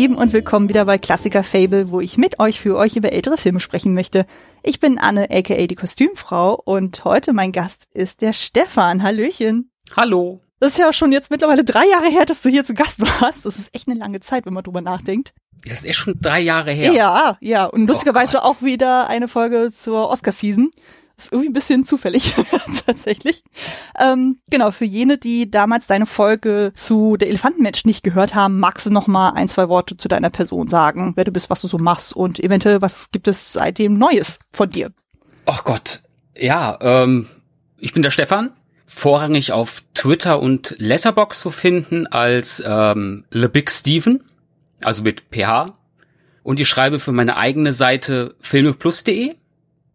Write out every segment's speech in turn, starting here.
Lieben und willkommen wieder bei Klassiker Fable, wo ich mit euch für euch über ältere Filme sprechen möchte. Ich bin Anne, aka die Kostümfrau und heute mein Gast ist der Stefan. Hallöchen. Hallo. Das ist ja schon jetzt mittlerweile drei Jahre her, dass du hier zu Gast warst. Das ist echt eine lange Zeit, wenn man drüber nachdenkt. Das ist echt schon drei Jahre her. Ja, ja. Und lustigerweise oh auch wieder eine Folge zur Oscar-Season ist irgendwie ein bisschen zufällig tatsächlich. Ähm, genau, für jene, die damals deine Folge zu der Elefantenmensch nicht gehört haben, magst du noch mal ein, zwei Worte zu deiner Person sagen, wer du bist, was du so machst und eventuell, was gibt es seitdem Neues von dir? Ach Gott, ja, ähm, ich bin der Stefan, vorrangig auf Twitter und Letterbox zu finden als ähm, Le Big Steven, also mit PH. Und ich schreibe für meine eigene Seite filmeplus.de.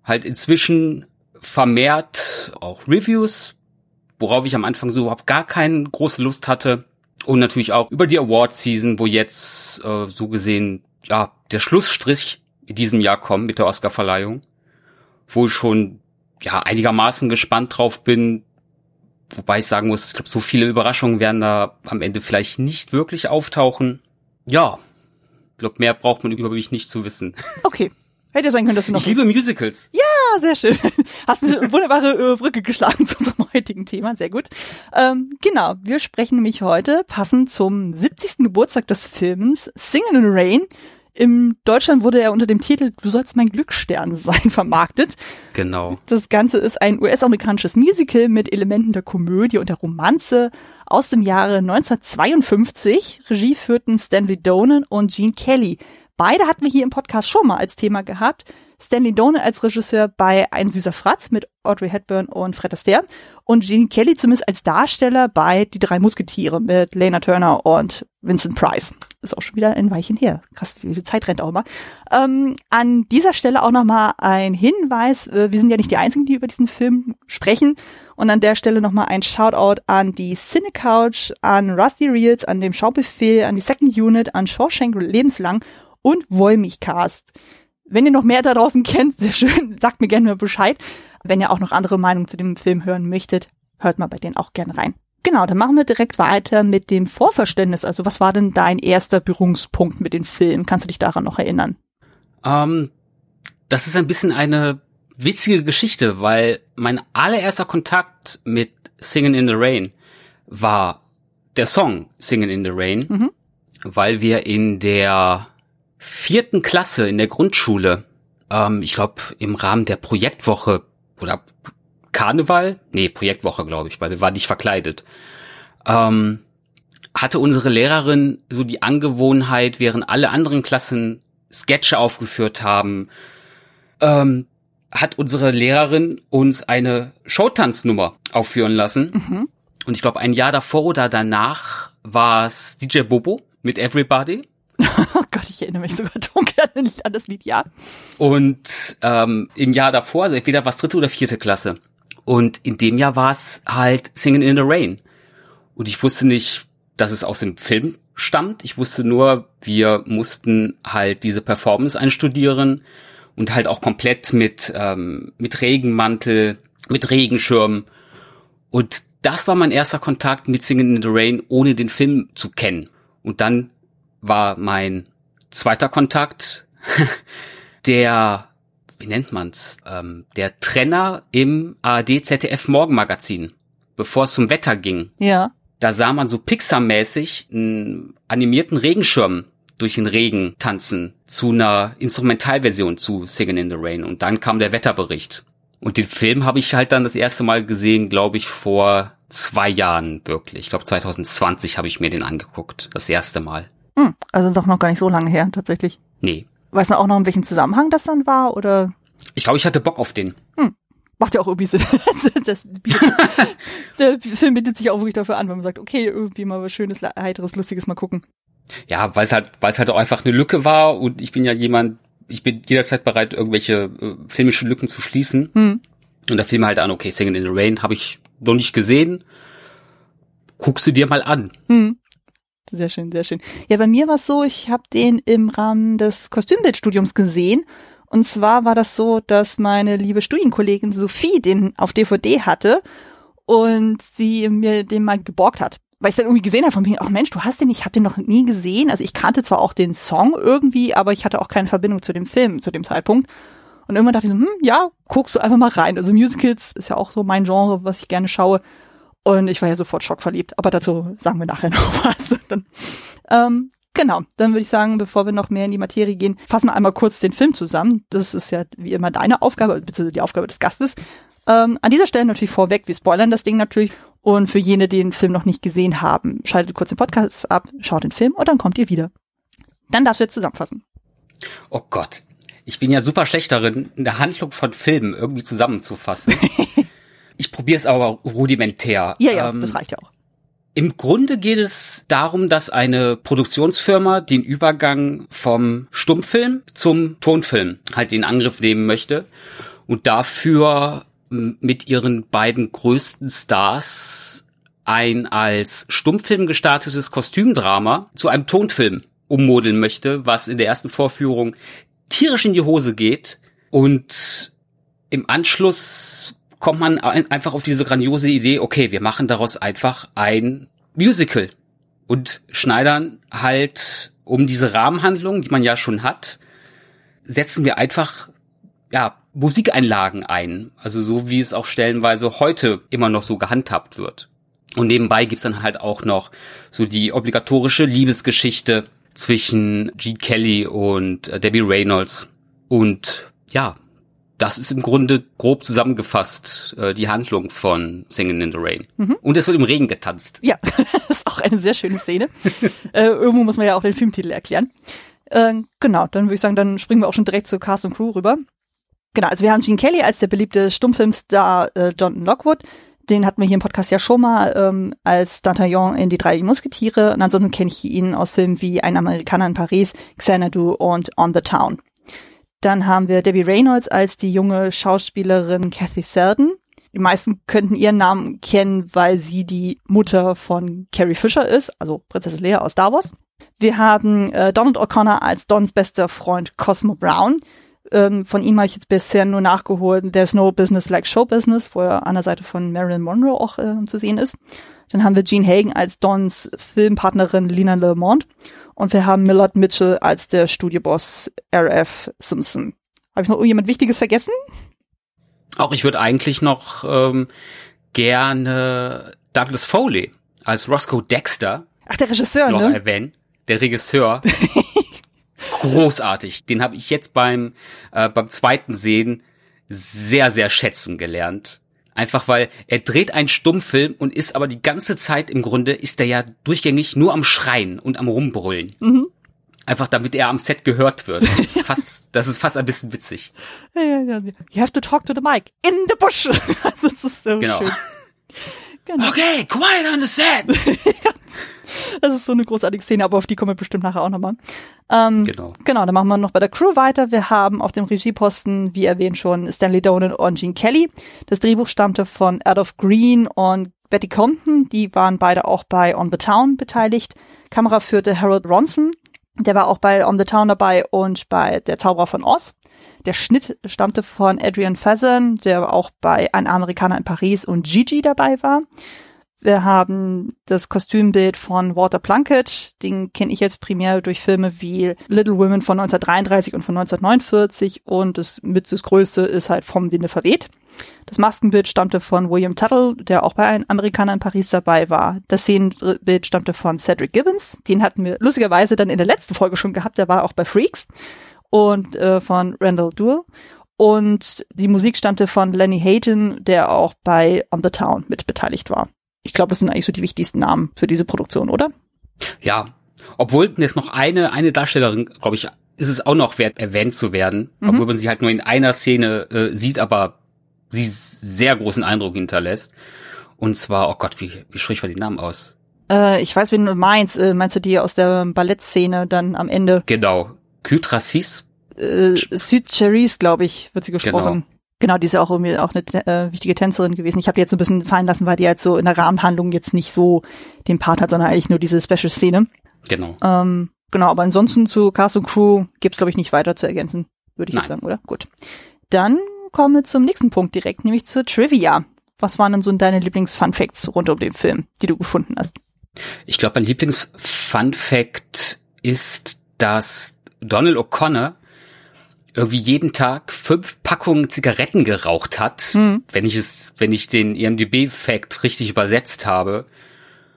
Halt inzwischen vermehrt auch Reviews, worauf ich am Anfang so überhaupt gar keine große Lust hatte. Und natürlich auch über die Award-Season, wo jetzt äh, so gesehen ja der Schlussstrich in diesem Jahr kommt mit der Oscar-Verleihung, wo ich schon ja einigermaßen gespannt drauf bin, wobei ich sagen muss, ich glaube, so viele Überraschungen werden da am Ende vielleicht nicht wirklich auftauchen. Ja, ich glaube, mehr braucht man über mich nicht zu wissen. Okay. Hätte sein können, dass du noch. Ich liebe Musicals. Ja, sehr schön. Hast eine wunderbare äh, Brücke geschlagen zu unserem heutigen Thema. Sehr gut. Ähm, genau, wir sprechen nämlich heute passend zum 70. Geburtstag des Films Singin' in the Rain. Im Deutschland wurde er unter dem Titel Du sollst mein Glücksstern sein vermarktet. Genau. Das Ganze ist ein US-amerikanisches Musical mit Elementen der Komödie und der Romanze aus dem Jahre 1952. Regie führten Stanley Donen und Gene Kelly. Beide hatten wir hier im Podcast schon mal als Thema gehabt. Stanley Donen als Regisseur bei Ein süßer Fratz mit Audrey Hepburn und Fred Astaire und Gene Kelly zumindest als Darsteller bei Die drei Musketiere mit Lena Turner und Vincent Price. Ist auch schon wieder ein Weilchen her. Krass, wie viel Zeit rennt auch immer. Ähm, an dieser Stelle auch nochmal ein Hinweis. Äh, wir sind ja nicht die Einzigen, die über diesen Film sprechen. Und an der Stelle nochmal ein Shoutout an die Cine Couch, an Rusty Reels, an dem Schaubuffet, an die Second Unit, an Shawshank Lebenslang und Wollmilchcast. Wenn ihr noch mehr da draußen kennt, sehr schön, sagt mir gerne Bescheid. Wenn ihr auch noch andere Meinungen zu dem Film hören möchtet, hört mal bei denen auch gerne rein. Genau, dann machen wir direkt weiter mit dem Vorverständnis. Also was war denn dein erster Berührungspunkt mit dem Film? Kannst du dich daran noch erinnern? Ähm, das ist ein bisschen eine witzige Geschichte, weil mein allererster Kontakt mit Singing in the Rain war der Song Singing in the Rain, mhm. weil wir in der vierten Klasse in der Grundschule, ähm, ich glaube im Rahmen der Projektwoche oder Karneval, nee, Projektwoche glaube ich, weil wir waren nicht verkleidet, ähm, hatte unsere Lehrerin so die Angewohnheit, während alle anderen Klassen Sketche aufgeführt haben, ähm, hat unsere Lehrerin uns eine Showtanznummer aufführen lassen. Mhm. Und ich glaube, ein Jahr davor oder danach war es DJ Bobo mit Everybody. Oh Gott, ich erinnere mich sogar dunkel an das Lied, ja. Und ähm, im Jahr davor, also entweder war es dritte oder vierte Klasse. Und in dem Jahr war es halt Singing in the Rain. Und ich wusste nicht, dass es aus dem Film stammt. Ich wusste nur, wir mussten halt diese Performance einstudieren und halt auch komplett mit, ähm, mit Regenmantel, mit Regenschirm. Und das war mein erster Kontakt mit Singing in the Rain, ohne den Film zu kennen. Und dann war mein zweiter Kontakt der, wie nennt man's, ähm, der Trenner im ARD ZDF Morgenmagazin, bevor es zum Wetter ging. Ja. Da sah man so Pixar-mäßig einen animierten Regenschirm durch den Regen tanzen zu einer Instrumentalversion zu Singing in the Rain. Und dann kam der Wetterbericht. Und den Film habe ich halt dann das erste Mal gesehen, glaube ich, vor zwei Jahren wirklich. Ich glaube 2020 habe ich mir den angeguckt, das erste Mal. Hm, also doch noch gar nicht so lange her, tatsächlich. Nee. Weißt du auch noch, in welchem Zusammenhang das dann war, oder? Ich glaube, ich hatte Bock auf den. Hm. Macht ja auch irgendwie Sinn. das, der Film bietet sich auch wirklich dafür an, wenn man sagt, okay, irgendwie mal was Schönes, Heiteres, Lustiges mal gucken. Ja, weil es halt, weil es halt auch einfach eine Lücke war und ich bin ja jemand, ich bin jederzeit bereit, irgendwelche äh, filmische Lücken zu schließen. Hm. Und da fiel mir halt an, okay, Singing in the Rain habe ich noch nicht gesehen. Guckst du dir mal an. Hm. Sehr schön, sehr schön. Ja, bei mir war es so, ich habe den im Rahmen des Kostümbildstudiums gesehen. Und zwar war das so, dass meine liebe Studienkollegin Sophie den auf DVD hatte und sie mir den mal geborgt hat. weil ich dann irgendwie gesehen habe von mir, ach Mensch, du hast den, ich habe den noch nie gesehen. Also ich kannte zwar auch den Song irgendwie, aber ich hatte auch keine Verbindung zu dem Film zu dem Zeitpunkt. Und irgendwann dachte ich so, hm, ja, guckst du einfach mal rein. Also Musicals ist ja auch so mein Genre, was ich gerne schaue. Und ich war ja sofort schockverliebt. Aber dazu sagen wir nachher noch was. Dann, ähm, genau, dann würde ich sagen, bevor wir noch mehr in die Materie gehen, fassen wir einmal kurz den Film zusammen. Das ist ja wie immer deine Aufgabe, beziehungsweise die Aufgabe des Gastes. Ähm, an dieser Stelle natürlich vorweg, wir spoilern das Ding natürlich. Und für jene, die den Film noch nicht gesehen haben, schaltet kurz den Podcast ab, schaut den Film und dann kommt ihr wieder. Dann darfst du jetzt zusammenfassen. Oh Gott. Ich bin ja super schlecht darin, eine Handlung von Filmen irgendwie zusammenzufassen. ich probiere es aber rudimentär. Ja, ja, ähm, das reicht ja auch. Im Grunde geht es darum, dass eine Produktionsfirma den Übergang vom Stummfilm zum Tonfilm halt in Angriff nehmen möchte und dafür mit ihren beiden größten Stars ein als Stummfilm gestartetes Kostümdrama zu einem Tonfilm ummodeln möchte, was in der ersten Vorführung tierisch in die Hose geht und im Anschluss kommt man einfach auf diese grandiose Idee, okay, wir machen daraus einfach ein Musical und schneidern halt um diese Rahmenhandlung, die man ja schon hat, setzen wir einfach ja Musikeinlagen ein, also so wie es auch stellenweise heute immer noch so gehandhabt wird. Und nebenbei gibt's dann halt auch noch so die obligatorische Liebesgeschichte zwischen Gene Kelly und äh, Debbie Reynolds. Und ja, das ist im Grunde grob zusammengefasst äh, die Handlung von Singing in the Rain. Mhm. Und es wird im Regen getanzt. Ja, das ist auch eine sehr schöne Szene. äh, irgendwo muss man ja auch den Filmtitel erklären. Äh, genau, dann würde ich sagen, dann springen wir auch schon direkt zur Cast und Crew rüber. Genau, also wir haben Gene Kelly als der beliebte Stummfilmstar äh, John Lockwood. Den hatten wir hier im Podcast ja schon mal ähm, als D'Artagnan in die drei Musketiere. Und ansonsten kenne ich ihn aus Filmen wie Ein Amerikaner in Paris, Xanadu und On the Town. Dann haben wir Debbie Reynolds als die junge Schauspielerin Kathy Selden. Die meisten könnten ihren Namen kennen, weil sie die Mutter von Carrie Fisher ist, also Prinzessin Leia aus Star Wars. Wir haben äh, Donald O'Connor als Dons bester Freund Cosmo Brown. Ähm, von ihm habe ich jetzt bisher nur nachgeholt There's No Business Like Show Business, wo er an der Seite von Marilyn Monroe auch äh, zu sehen ist. Dann haben wir Gene Hagen als Dons Filmpartnerin Lina Lemont. Und wir haben Millard Mitchell als der Studioboss R.F. Simpson. Habe ich noch irgendjemand Wichtiges vergessen? Auch ich würde eigentlich noch ähm, gerne Douglas Foley als Roscoe Dexter. Ach, der Regisseur, noch ne? erwähnen. Der Regisseur. großartig. Den habe ich jetzt beim, äh, beim zweiten Sehen sehr, sehr schätzen gelernt. Einfach weil er dreht einen Stummfilm und ist aber die ganze Zeit im Grunde, ist er ja durchgängig nur am Schreien und am Rumbrüllen. Mhm. Einfach damit er am Set gehört wird. Das ist fast, das ist fast ein bisschen witzig. You have to talk to the mic in the bush. das ist so genau. schön. Genau. Okay, quiet on the set. Das ist so eine großartige Szene, aber auf die kommen wir bestimmt nachher auch nochmal. Ähm, genau. Genau, dann machen wir noch bei der Crew weiter. Wir haben auf dem Regieposten, wie erwähnt schon, Stanley Donen und Gene Kelly. Das Drehbuch stammte von Adolph Green und Betty Compton. Die waren beide auch bei On the Town beteiligt. Kamera führte Harold Ronson. Der war auch bei On the Town dabei und bei Der Zauberer von Oz. Der Schnitt stammte von Adrian Feathern, der auch bei Ein Amerikaner in Paris und Gigi dabei war. Wir haben das Kostümbild von Walter Plunkett, den kenne ich jetzt primär durch Filme wie Little Women von 1933 und von 1949 und das mit das größte ist halt vom Winde verweht. Das Maskenbild stammte von William Tuttle, der auch bei einem Amerikaner in Paris dabei war. Das Szenenbild stammte von Cedric Gibbons. Den hatten wir lustigerweise dann in der letzten Folge schon gehabt. Der war auch bei Freaks. Und äh, von Randall Duell. Und die Musik stammte von Lenny Hayden, der auch bei On the Town mit beteiligt war ich glaube, das sind eigentlich so die wichtigsten Namen für diese Produktion, oder? Ja, obwohl jetzt noch eine, eine Darstellerin, glaube ich, ist es auch noch wert, erwähnt zu werden, mhm. obwohl man sie halt nur in einer Szene äh, sieht, aber sie sehr großen Eindruck hinterlässt. Und zwar, oh Gott, wie, wie spricht man den Namen aus? Äh, ich weiß, wen du meinst. Äh, meinst du die aus der Ballettszene dann am Ende? Genau. Kytrasis? Äh, Süd Cherise, glaube ich, wird sie gesprochen. Genau. Genau, die ist ja auch irgendwie auch eine äh, wichtige Tänzerin gewesen. Ich habe die jetzt so ein bisschen fallen lassen, weil die halt so in der Rahmenhandlung jetzt nicht so den Part hat, sondern eigentlich nur diese Special-Szene. Genau. Ähm, genau, aber ansonsten zu Cast und Crew gibt's glaube ich nicht weiter zu ergänzen, würde ich Nein. jetzt sagen, oder? Gut. Dann kommen wir zum nächsten Punkt direkt, nämlich zur Trivia. Was waren denn so deine Lieblings-Fun-Facts rund um den Film, die du gefunden hast? Ich glaube, mein Lieblings-Fun-Fact ist, dass Donald O'Connor irgendwie jeden Tag fünf Packungen Zigaretten geraucht hat, Hm. wenn ich es, wenn ich den IMDb-Fact richtig übersetzt habe.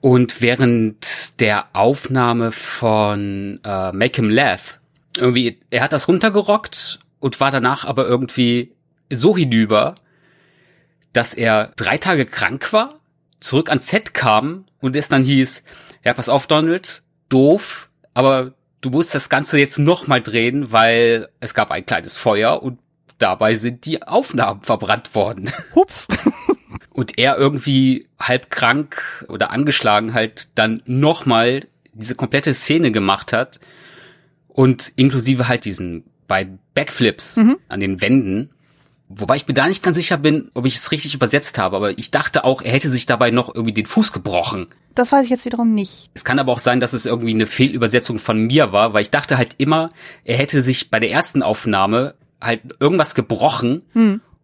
Und während der Aufnahme von äh, Make Him Laugh, irgendwie, er hat das runtergerockt und war danach aber irgendwie so hinüber, dass er drei Tage krank war, zurück ans Set kam und es dann hieß, ja, pass auf, Donald, doof, aber du musst das Ganze jetzt nochmal drehen, weil es gab ein kleines Feuer und dabei sind die Aufnahmen verbrannt worden. Hups. Und er irgendwie halb krank oder angeschlagen halt dann nochmal diese komplette Szene gemacht hat und inklusive halt diesen beiden Backflips an den Wänden. Wobei ich mir da nicht ganz sicher bin, ob ich es richtig übersetzt habe, aber ich dachte auch, er hätte sich dabei noch irgendwie den Fuß gebrochen. Das weiß ich jetzt wiederum nicht. Es kann aber auch sein, dass es irgendwie eine Fehlübersetzung von mir war, weil ich dachte halt immer, er hätte sich bei der ersten Aufnahme halt irgendwas gebrochen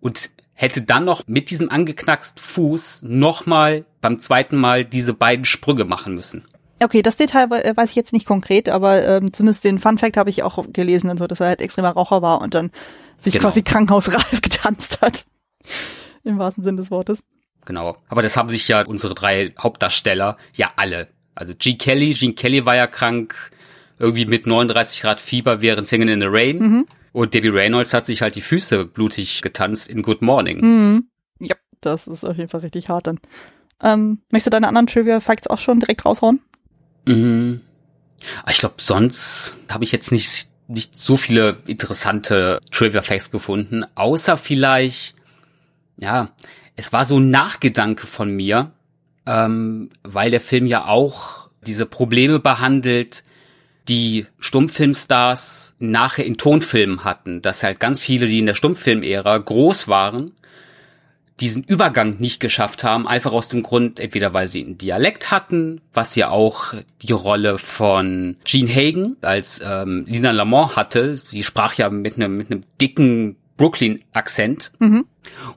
und hätte dann noch mit diesem angeknacksten Fuß nochmal beim zweiten Mal diese beiden Sprünge machen müssen. Okay, das Detail we- weiß ich jetzt nicht konkret, aber ähm, zumindest den Fun Fact habe ich auch gelesen und so, dass er halt extremer Raucher war und dann sich Genau. quasi krankenhausreif getanzt hat. Im wahrsten Sinne des Wortes. Genau. Aber das haben sich ja unsere drei Hauptdarsteller ja alle. Also Gene Kelly, Gene Kelly war ja krank, irgendwie mit 39 Grad Fieber während Singing in the Rain. Und Debbie Reynolds hat sich halt die Füße blutig getanzt in Good Morning. Mhm. Ja, das ist auf jeden Fall richtig hart dann. Ähm, möchtest du deine anderen Trivia Facts auch schon direkt raushauen? Mhm. Aber Ich glaube, sonst habe ich jetzt nicht, nicht so viele interessante Trivia Facts gefunden, außer vielleicht, ja, es war so ein Nachgedanke von mir, ähm, weil der Film ja auch diese Probleme behandelt, die Stummfilmstars nachher in Tonfilmen hatten, dass halt ganz viele, die in der Stummfilmära groß waren, diesen Übergang nicht geschafft haben, einfach aus dem Grund, entweder weil sie einen Dialekt hatten, was ja auch die Rolle von Gene Hagen als ähm, Lina Lamont hatte. Sie sprach ja mit einem mit einem dicken Brooklyn-Akzent. Mhm.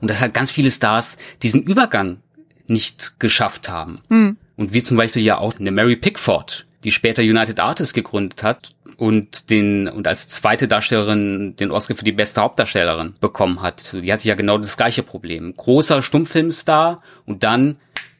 Und dass halt ganz viele Stars diesen Übergang nicht geschafft haben. Mhm. Und wie zum Beispiel ja auch eine Mary Pickford, die später United Artists gegründet hat und den und als zweite Darstellerin den Oscar für die beste Hauptdarstellerin bekommen hat. Die hatte ja genau das gleiche Problem. Großer Stummfilmstar und dann,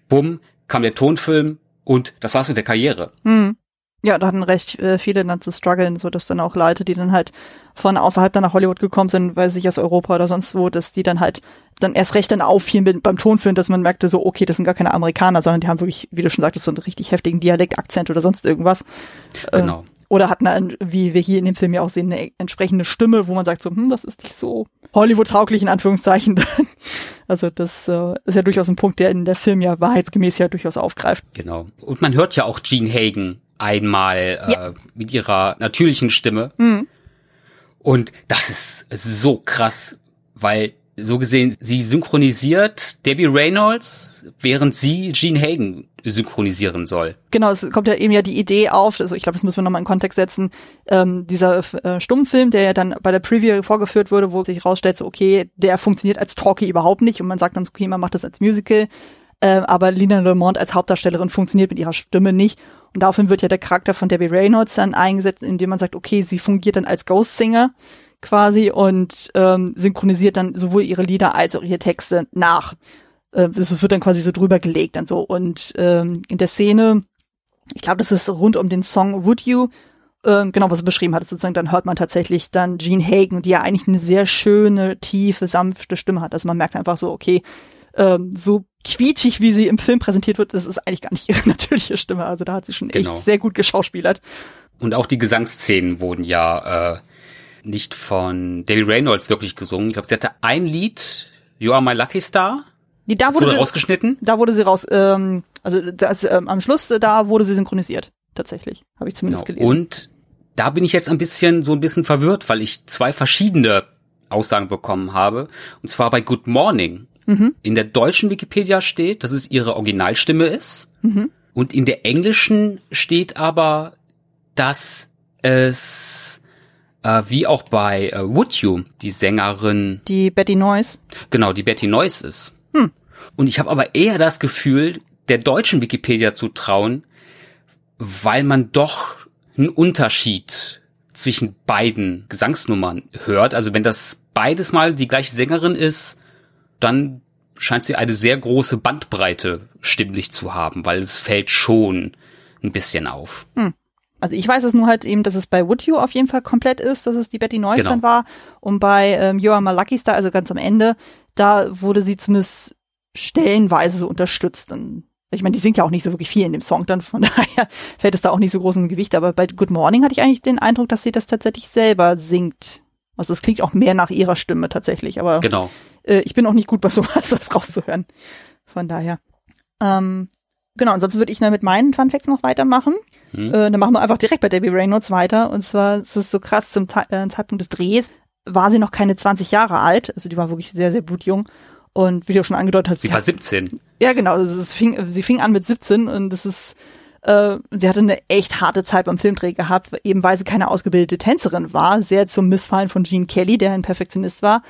bumm, kam der Tonfilm und das war's mit der Karriere. Mhm. Ja, da hatten recht äh, viele dann zu strugglen, so dass dann auch Leute, die dann halt von außerhalb dann nach Hollywood gekommen sind, weil sie sich aus Europa oder sonst wo, dass die dann halt dann erst recht dann auffielen beim Tonfilm, dass man merkte so, okay, das sind gar keine Amerikaner, sondern die haben wirklich, wie du schon sagtest, so einen richtig heftigen Dialektakzent oder sonst irgendwas. Ähm, Genau. Oder hatten dann, wie wir hier in dem Film ja auch sehen, eine entsprechende Stimme, wo man sagt so, hm, das ist nicht so Hollywood-tauglich in Anführungszeichen. also das äh, ist ja durchaus ein Punkt, der in der Film ja wahrheitsgemäß ja durchaus aufgreift. Genau. Und man hört ja auch Gene Hagen einmal äh, Ja. mit ihrer natürlichen Stimme. Mhm. Und das ist so krass, weil so gesehen, sie synchronisiert Debbie Reynolds, während sie Gene Hagen synchronisieren soll. Genau, es kommt ja eben ja die Idee auf, also ich glaube, das müssen wir nochmal in Kontext setzen, ähm, dieser äh, Stummfilm, der ja dann bei der Preview vorgeführt wurde, wo sich rausstellt, so okay, der funktioniert als Talkie überhaupt nicht und man sagt dann so, okay, man macht das als Musical, äh, aber Lina Lamont als Hauptdarstellerin funktioniert mit ihrer Stimme nicht und daraufhin wird ja der Charakter von Debbie Reynolds dann eingesetzt, indem man sagt, okay, sie fungiert dann als Ghost Singer quasi und ähm, synchronisiert dann sowohl ihre Lieder als auch ihre Texte nach äh, es wird dann quasi so drüber gelegt und so. Und ähm, in der Szene, ich glaube, das ist rund um den Song Would You, ähm, genau, was du beschrieben hattest, sozusagen, dann hört man tatsächlich dann Gene Hagen, die ja eigentlich eine sehr schöne, tiefe, sanfte Stimme hat. Also man merkt einfach so, okay, ähm, so quietschig, wie sie im Film präsentiert wird, das ist eigentlich gar nicht ihre natürliche Stimme. Also da hat sie schon Genau. echt sehr gut geschauspielert. Und auch die Gesangsszenen wurden ja äh, nicht von Debbie Reynolds wirklich gesungen. Ich glaube, sie hatte ein Lied, You Are My Lucky Star, Die, da wurde, wurde sie, rausgeschnitten. da wurde sie raus, ähm, also das, ähm, am Schluss, da wurde sie synchronisiert. Tatsächlich. Habe ich zumindest Genau. gelesen. Und da bin ich jetzt ein bisschen so ein bisschen verwirrt, weil ich zwei verschiedene Aussagen bekommen habe. Und zwar bei Good Morning. Mhm. In der deutschen Wikipedia steht, dass es ihre Originalstimme ist. Mhm. Und in der englischen steht aber, dass es äh, wie auch bei äh, Would You, die Sängerin, Die Betty Noyes. genau, die Betty Noyce ist. Hm. Und ich habe aber eher das Gefühl, der deutschen Wikipedia zu trauen, weil man doch einen Unterschied zwischen beiden Gesangsnummern hört. Also wenn das beides mal die gleiche Sängerin ist, dann scheint sie eine sehr große Bandbreite stimmlich zu haben, weil es fällt schon ein bisschen auf. Hm. Also ich weiß es nur halt eben, dass es bei Would You auf jeden Fall komplett ist, dass es die Betty Noyes genau. dann war. Und bei ähm, You Are My Lucky Star, also ganz am Ende, da wurde sie zumindest stellenweise so unterstützt. Und ich meine, die singt ja auch nicht so wirklich viel in dem Song, dann von daher fällt es da auch nicht so groß ins Gewicht. Aber bei Good Morning hatte ich eigentlich den Eindruck, dass sie das tatsächlich selber singt. Also es klingt auch mehr nach ihrer Stimme tatsächlich, aber genau. äh, ich bin auch nicht gut bei sowas, das rauszuhören. Von daher. Ähm, genau, ansonsten würde ich dann mit meinen Fun Facts noch weitermachen. Hm. Äh, dann machen wir einfach direkt bei Debbie Reynolds weiter. Und zwar ist es so krass, zum äh, Zeitpunkt des Drehs war sie noch keine 20 Jahre alt. Also die war wirklich sehr, sehr blutjung. Und wie du schon angedeutet hast. Sie war 17. Ja, genau. Also fing, sie fing an mit 17 und das ist, äh, sie hatte eine echt harte Zeit beim Filmdreh gehabt, eben weil sie keine ausgebildete Tänzerin war. Sehr zum Missfallen von Gene Kelly, der ein Perfektionist war.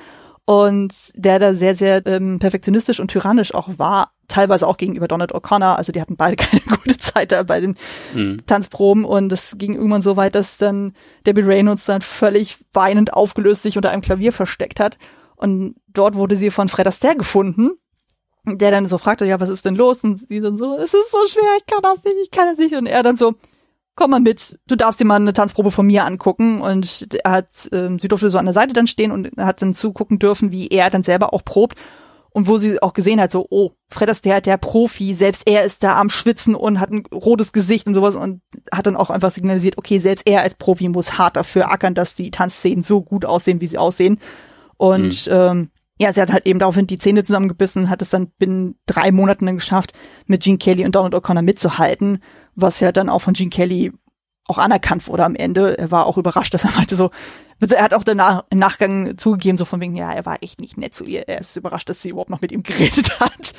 Und der da sehr, sehr ähm, perfektionistisch und tyrannisch auch war, teilweise auch gegenüber Donald O'Connor. Also die hatten beide keine gute Zeit da bei den mhm. Tanzproben und es ging irgendwann so weit, dass dann Debbie Reynolds dann völlig weinend aufgelöst sich unter einem Klavier versteckt hat und dort wurde sie von Fred Astaire gefunden, der dann so fragte, ja, was ist denn los? Und sie dann so, es ist so schwer, ich kann das nicht, ich kann das nicht. Und er dann so, komm mal mit, du darfst dir mal eine Tanzprobe von mir angucken. Und er hat, ähm, sie durfte so an der Seite dann stehen und hat dann zugucken dürfen, wie er dann selber auch probt. Und wo sie auch gesehen hat, so, oh, Fred Astaire, der Profi, selbst er ist da am Schwitzen und hat ein rotes Gesicht und sowas und hat dann auch einfach signalisiert, okay, selbst er als Profi muss hart dafür ackern, dass die Tanzszenen so gut aussehen, wie sie aussehen. Und mhm. ähm, ja, sie hat halt eben daraufhin die Zähne zusammengebissen, hat es dann binnen drei Monaten dann geschafft, mit Gene Kelly und Donald O'Connor mitzuhalten, was ja dann auch von Gene Kelly auch anerkannt wurde am Ende. Er war auch überrascht, dass er meinte so, er hat auch danach im Nachgang zugegeben, so von wegen, ja, er war echt nicht nett zu ihr. Er ist überrascht, dass sie überhaupt noch mit ihm geredet hat.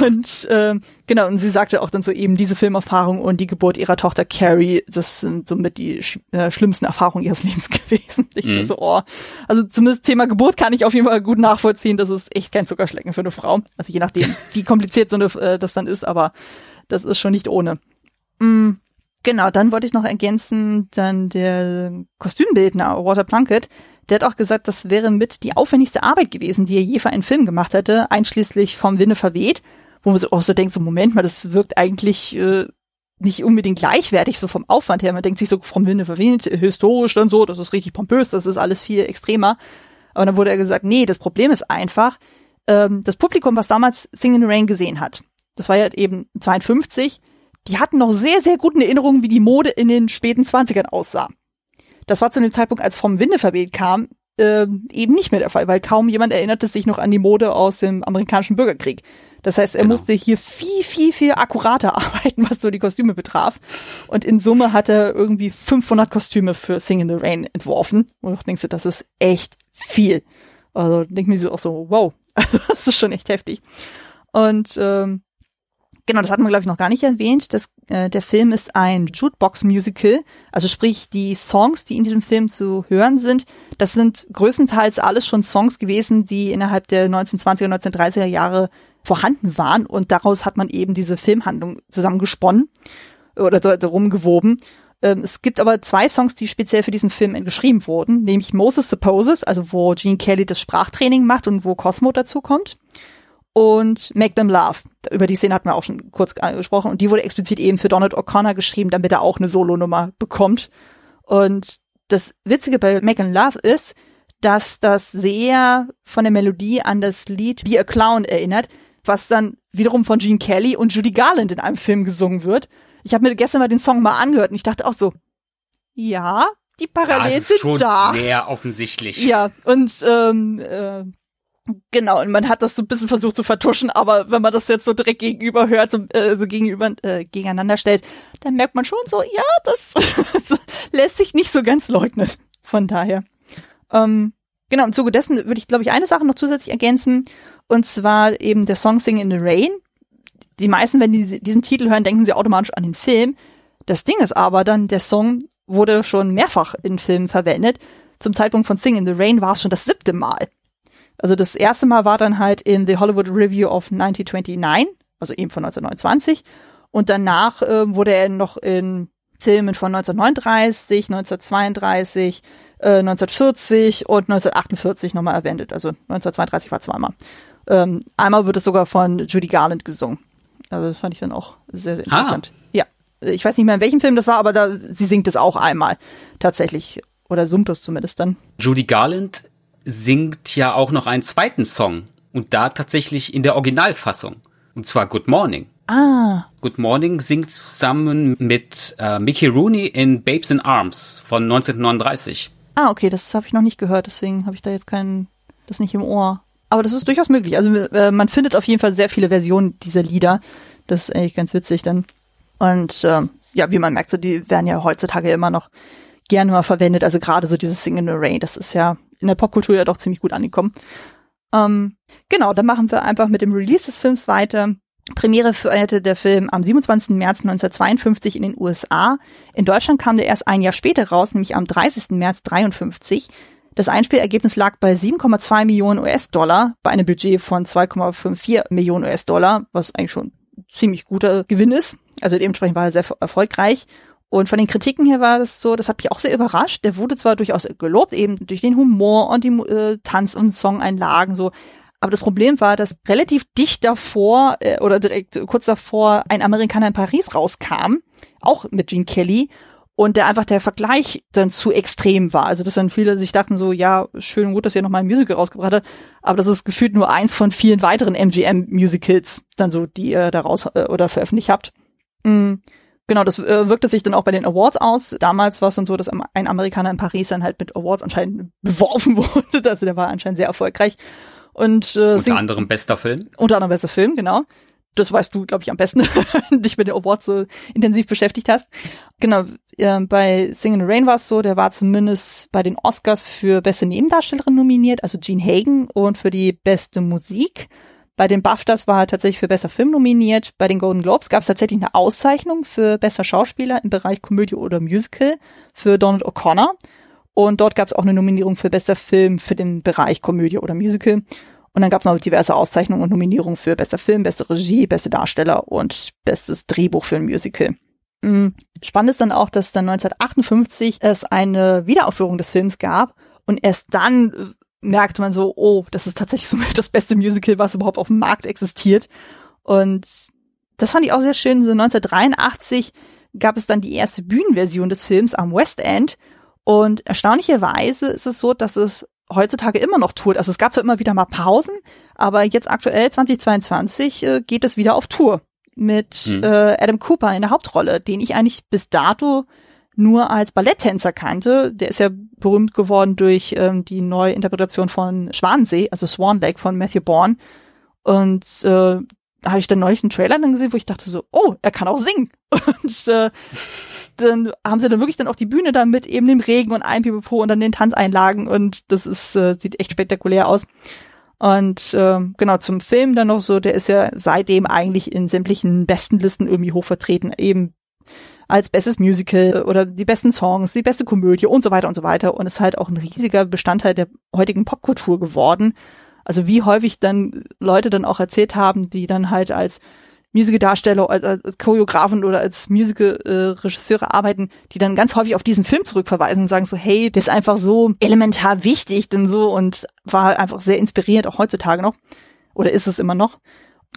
Und ähm, genau, und sie sagte auch dann so eben diese Filmerfahrung und die Geburt ihrer Tochter Carrie, das sind somit die sch äh, schlimmsten Erfahrungen ihres Lebens gewesen. Ich mhm. so, oh. Also zumindest Thema Geburt kann ich auf jeden Fall gut nachvollziehen. Das ist echt kein Zuckerschlecken für eine Frau. Also je nachdem, wie kompliziert so eine äh, das dann ist, aber das ist schon nicht ohne. Mm. Genau, dann wollte ich noch ergänzen, dann der Kostümbildner Walter Plunkett, der hat auch gesagt, das wäre mit die aufwendigste Arbeit gewesen, die er je für einen Film gemacht hätte, einschließlich vom Winde verweht, wo man so auch so denkt, so Moment mal, das wirkt eigentlich äh, nicht unbedingt gleichwertig, so vom Aufwand her. Man denkt sich so vom Winde verweht, historisch dann so, das ist richtig pompös, das ist alles viel extremer. Aber dann wurde er gesagt, nee, das Problem ist einfach, ähm, das Publikum, was damals Sing in the Rain gesehen hat, das war ja eben 52, die hatten noch sehr, sehr guten Erinnerungen, wie die Mode in den späten Zwanzigern aussah. Das war zu dem Zeitpunkt, als vom Winde verweht kam, äh, eben nicht mehr der Fall, weil kaum jemand erinnerte sich noch an die Mode aus dem amerikanischen Bürgerkrieg. Das heißt, er genau. musste hier viel, viel, viel akkurater arbeiten, was so die Kostüme betraf. Und in Summe hat er irgendwie 500 Kostüme für Sing in the Rain entworfen. Und ich denkst du, das ist echt viel. Also denke mir so auch so, wow, das ist schon echt heftig. Und ähm, Genau, das hatten wir, glaube ich, noch gar nicht erwähnt. Das, äh, der Film ist ein Jukebox-Musical. Also sprich, die Songs, die in diesem Film zu hören sind, das sind größtenteils alles schon Songs gewesen, die innerhalb der 1920er, 1930er Jahre vorhanden waren. Und daraus hat man eben diese Filmhandlung zusammengesponnen oder darum gewoben. Ähm, es gibt aber zwei Songs, die speziell für diesen Film geschrieben wurden, nämlich Moses Supposes, also wo Gene Kelly das Sprachtraining macht und wo Cosmo dazu kommt und Make Them Love. Über die Szene hatten wir auch schon kurz gesprochen und die wurde explizit eben für Donald O'Connor geschrieben, damit er auch eine Solonummer bekommt. Und das Witzige bei Make Them Love ist, dass das sehr von der Melodie an das Lied Be a Clown erinnert, was dann wiederum von Gene Kelly und Judy Garland in einem Film gesungen wird. Ich habe mir gestern mal den Song mal angehört und ich dachte auch so, ja, die Parallelen sind schon da. Sehr offensichtlich. Ja, und ähm, äh, Genau, und man hat das so ein bisschen versucht zu vertuschen, aber wenn man das jetzt so direkt gegenüber hört, so, äh, so gegenüber, äh, gegeneinander stellt, dann merkt man schon so, ja, das lässt sich nicht so ganz leugnen. Von daher. Ähm, genau, im Zuge dessen würde ich, glaube ich, eine Sache noch zusätzlich ergänzen, und zwar eben der Song Sing in the Rain. Die meisten, wenn die diesen Titel hören, denken sie automatisch an den Film. Das Ding ist aber dann, der Song wurde schon mehrfach in Filmen verwendet. Zum Zeitpunkt von Sing in the Rain war es schon das siebte Mal. Also das erste Mal war dann halt in The Hollywood Review of 1929, also eben von 1929. Und danach äh, wurde er noch in Filmen von 1939, 1932, äh, 1940 und 1948 nochmal erwähnt. Also 1932 war zweimal. Ähm, einmal wird es sogar von Judy Garland gesungen. Also das fand ich dann auch sehr, sehr interessant. Ah. Ja, ich weiß nicht mehr in welchem Film das war, aber da sie singt es auch einmal tatsächlich oder summt es zumindest dann. Judy Garland singt ja auch noch einen zweiten Song und da tatsächlich in der Originalfassung und zwar Good Morning. Ah. Good Morning singt zusammen mit äh, Mickey Rooney in Babes in Arms von 1939. Ah, okay, das habe ich noch nicht gehört, deswegen habe ich da jetzt keinen, das nicht im Ohr. Aber das ist durchaus möglich. Also äh, man findet auf jeden Fall sehr viele Versionen dieser Lieder. Das ist eigentlich ganz witzig dann. Und äh, ja, wie man merkt, so die werden ja heutzutage immer noch gerne mal verwendet. Also gerade so dieses Sing in the Rain, das ist ja in der Popkultur ja doch ziemlich gut angekommen. Ähm, genau, dann machen wir einfach mit dem Release des Films weiter. Premiere feierte der Film am 27. März 1952 in den USA. In Deutschland kam der erst ein Jahr später raus, nämlich am 30. März 53. Das Einspielergebnis lag bei 7,2 Millionen US-Dollar bei einem Budget von 2,54 Millionen US-Dollar, was eigentlich schon ziemlich guter Gewinn ist. Also dementsprechend war er sehr erfolgreich. Und von den Kritiken her war das so, das hat mich auch sehr überrascht. Der wurde zwar durchaus gelobt, eben durch den Humor und die äh, Tanz- und Songeinlagen so, aber das Problem war, dass relativ dicht davor äh, oder direkt kurz davor ein Amerikaner in Paris rauskam, auch mit Gene Kelly. Und der einfach der Vergleich dann zu extrem war. Also dass dann viele sich dachten so, ja, schön und gut, dass ihr nochmal ein Musical rausgebracht hat, aber das ist gefühlt nur eins von vielen weiteren MGM-Musicals, dann so, die ihr da raus äh, oder veröffentlicht habt. Mhm. Genau, das äh, wirkte sich dann auch bei den Awards aus. Damals war es dann so, dass ein Amerikaner in Paris dann halt mit Awards anscheinend beworfen wurde. Also der war anscheinend sehr erfolgreich. Und, äh, unter anderem bester Film. Unter anderem bester Film, genau. Das weißt du, glaube ich, am besten, wenn du dich mit den Awards so intensiv beschäftigt hast. Genau, äh, bei Singing in the Rain war es so, der war zumindest bei den Oscars für beste Nebendarstellerin nominiert, also Gene Hagen, und für die beste Musik. Bei den BAFTAs war er tatsächlich für besser Film nominiert. Bei den Golden Globes gab es tatsächlich eine Auszeichnung für besser Schauspieler im Bereich Komödie oder Musical für Donald O'Connor. Und dort gab es auch eine Nominierung für bester Film für den Bereich Komödie oder Musical. Und dann gab es noch diverse Auszeichnungen und Nominierungen für bester Film, beste Regie, beste Darsteller und bestes Drehbuch für ein Musical. Mhm. Spannend ist dann auch, dass dann 1958 es eine Wiederaufführung des Films gab und erst dann merkte man so, oh, das ist tatsächlich so das beste Musical, was überhaupt auf dem Markt existiert. Und das fand ich auch sehr schön. So 1983 gab es dann die erste Bühnenversion des Films am West End und erstaunlicherweise ist es so, dass es heutzutage immer noch tourt. Also es gab zwar immer wieder mal Pausen, aber jetzt aktuell 2022 äh, geht es wieder auf Tour mit mhm. äh, Adam Cooper in der Hauptrolle, den ich eigentlich bis dato nur als Balletttänzer kannte. Der ist ja berühmt geworden durch ähm, die neue Interpretation von Schwanensee, also Swan Lake von Matthew Bourne. Und äh, da habe ich dann neulich einen Trailer dann gesehen, wo ich dachte so, oh, er kann auch singen. Und äh, dann haben sie dann wirklich dann auch die Bühne da mit eben dem Regen und ein Pipapo und dann den Tanzeinlagen und das ist, äh, sieht echt spektakulär aus. Und äh, genau, zum Film dann noch so, der ist ja seitdem eigentlich in sämtlichen besten Listen irgendwie hochvertreten, eben als bestes Musical oder die besten Songs, die beste Komödie und so weiter und so weiter und ist halt auch ein riesiger Bestandteil der heutigen Popkultur geworden. Also wie häufig dann Leute dann auch erzählt haben, die dann halt als Musical-Darsteller, als, Choreografen oder als Musical-Regisseure arbeiten, die dann ganz häufig auf diesen Film zurückverweisen und sagen so, hey, der ist einfach so elementar wichtig denn so und war einfach sehr inspirierend, auch heutzutage noch. Oder ist es immer noch.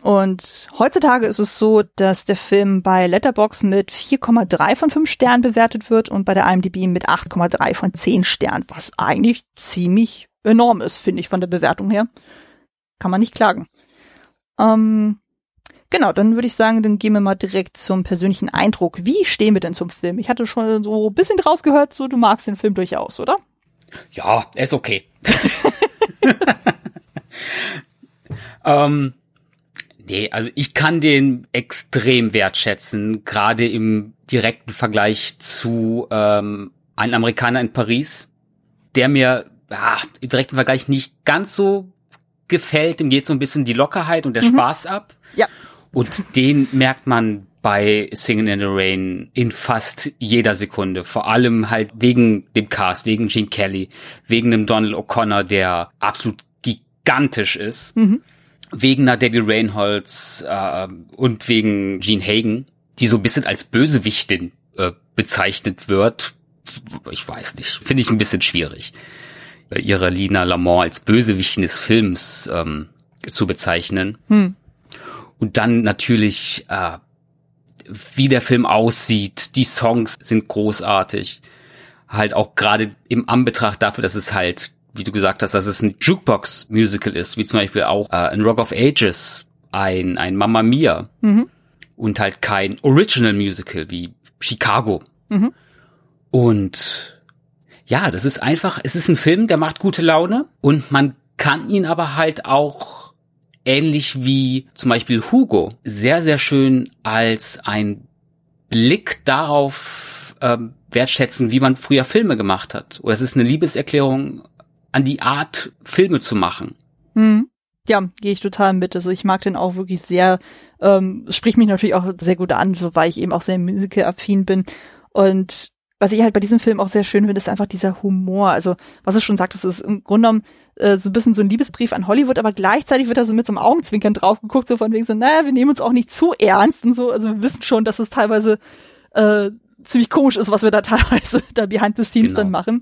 Und heutzutage ist es so, dass der Film bei Letterbox mit 4,3 von 5 Sternen bewertet wird und bei der IMDb mit 8,3 von 10 Sternen, was eigentlich ziemlich enorm ist, finde ich, von der Bewertung her. Kann man nicht klagen. Ähm, Genau, dann würde ich sagen, dann gehen wir mal direkt zum persönlichen Eindruck. Wie stehen wir denn zum Film? Ich hatte schon so ein bisschen rausgehört, so du magst den Film durchaus, oder? Ja, ist okay. ähm, nee, also ich kann den extrem wertschätzen, gerade im direkten Vergleich zu ähm, einem Amerikaner in Paris, der mir ja, im direkten Vergleich nicht ganz so gefällt. Dem geht so ein bisschen die Lockerheit und der mhm. Spaß ab. Ja. Und den merkt man bei Singing in the Rain in fast jeder Sekunde. Vor allem halt wegen dem Cast, wegen Gene Kelly, wegen dem Donald O'Connor, der absolut gigantisch ist, mhm. Wegen einer Debbie Reinholds äh, und wegen Gene Hagen. die so ein bisschen als Bösewichtin äh, bezeichnet wird. Ich weiß nicht, finde ich ein bisschen schwierig. Ihre Lina Lamont als Bösewichtin des Films ähm, zu bezeichnen. Hm. Und dann natürlich, äh, wie der Film aussieht, die Songs sind großartig. Halt auch gerade im Anbetracht dafür, dass es halt, wie du gesagt hast, dass es ein Jukebox-Musical ist, wie zum Beispiel auch äh, ein Rock of Ages, ein, ein Mamma Mia. Mhm. Und halt kein Original Musical wie Chicago. Mhm. Und ja, das ist einfach, es ist ein Film, der macht gute Laune und man kann ihn aber halt auch ähnlich wie zum Beispiel Hugo sehr, sehr schön als ein Blick darauf ähm, wertschätzen, wie man früher Filme gemacht hat. Oder es ist eine Liebeserklärung an die Art, Filme zu machen. Hm. Ja, gehe ich total mit. Also ich mag den auch wirklich sehr, ähm, spricht mich natürlich auch sehr gut an, so weil ich eben auch sehr musical-affin bin. Und was ich halt bei diesem Film auch sehr schön finde, ist einfach dieser Humor. Also, was du schon sagtest, ist im Grunde genommen äh, so ein bisschen so ein Liebesbrief an Hollywood, aber gleichzeitig wird da so mit so einem Augenzwinkern drauf geguckt, so von wegen so, naja, wir nehmen uns auch nicht zu ernst und so. Also wir wissen schon, dass es teilweise äh, ziemlich komisch ist, was wir da teilweise da behind the scenes genau. dann machen.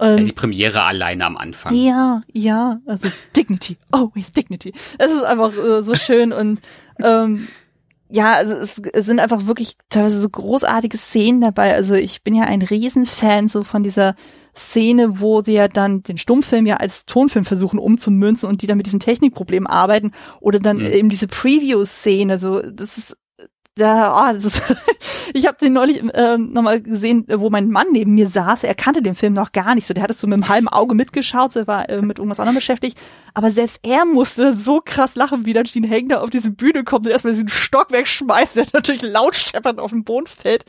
Ähm, ja, die Premiere alleine am Anfang. Ja, ja, also Dignity, always Dignity. Es ist einfach äh, so schön und ähm, ja, also es, es sind einfach wirklich teilweise so großartige Szenen dabei. Also ich bin ja ein Riesenfan so von dieser Szene, wo sie ja dann den Stummfilm ja als Tonfilm versuchen umzumünzen und die dann mit diesen Technikproblemen arbeiten oder dann mhm. eben diese Preview-Szene. So, das ist da, oh, ist, ich habe den neulich äh, nochmal gesehen, wo mein Mann neben mir saß. Er kannte den Film noch gar nicht so. Der hat es so mit einem halben Auge mitgeschaut, er war äh, mit irgendwas anderem beschäftigt. Aber selbst er musste so krass lachen, wie dann Gene Hagen auf diese Bühne kommt und erstmal diesen Stock wegschmeißt, der natürlich laut scheppernd auf den Boden fällt.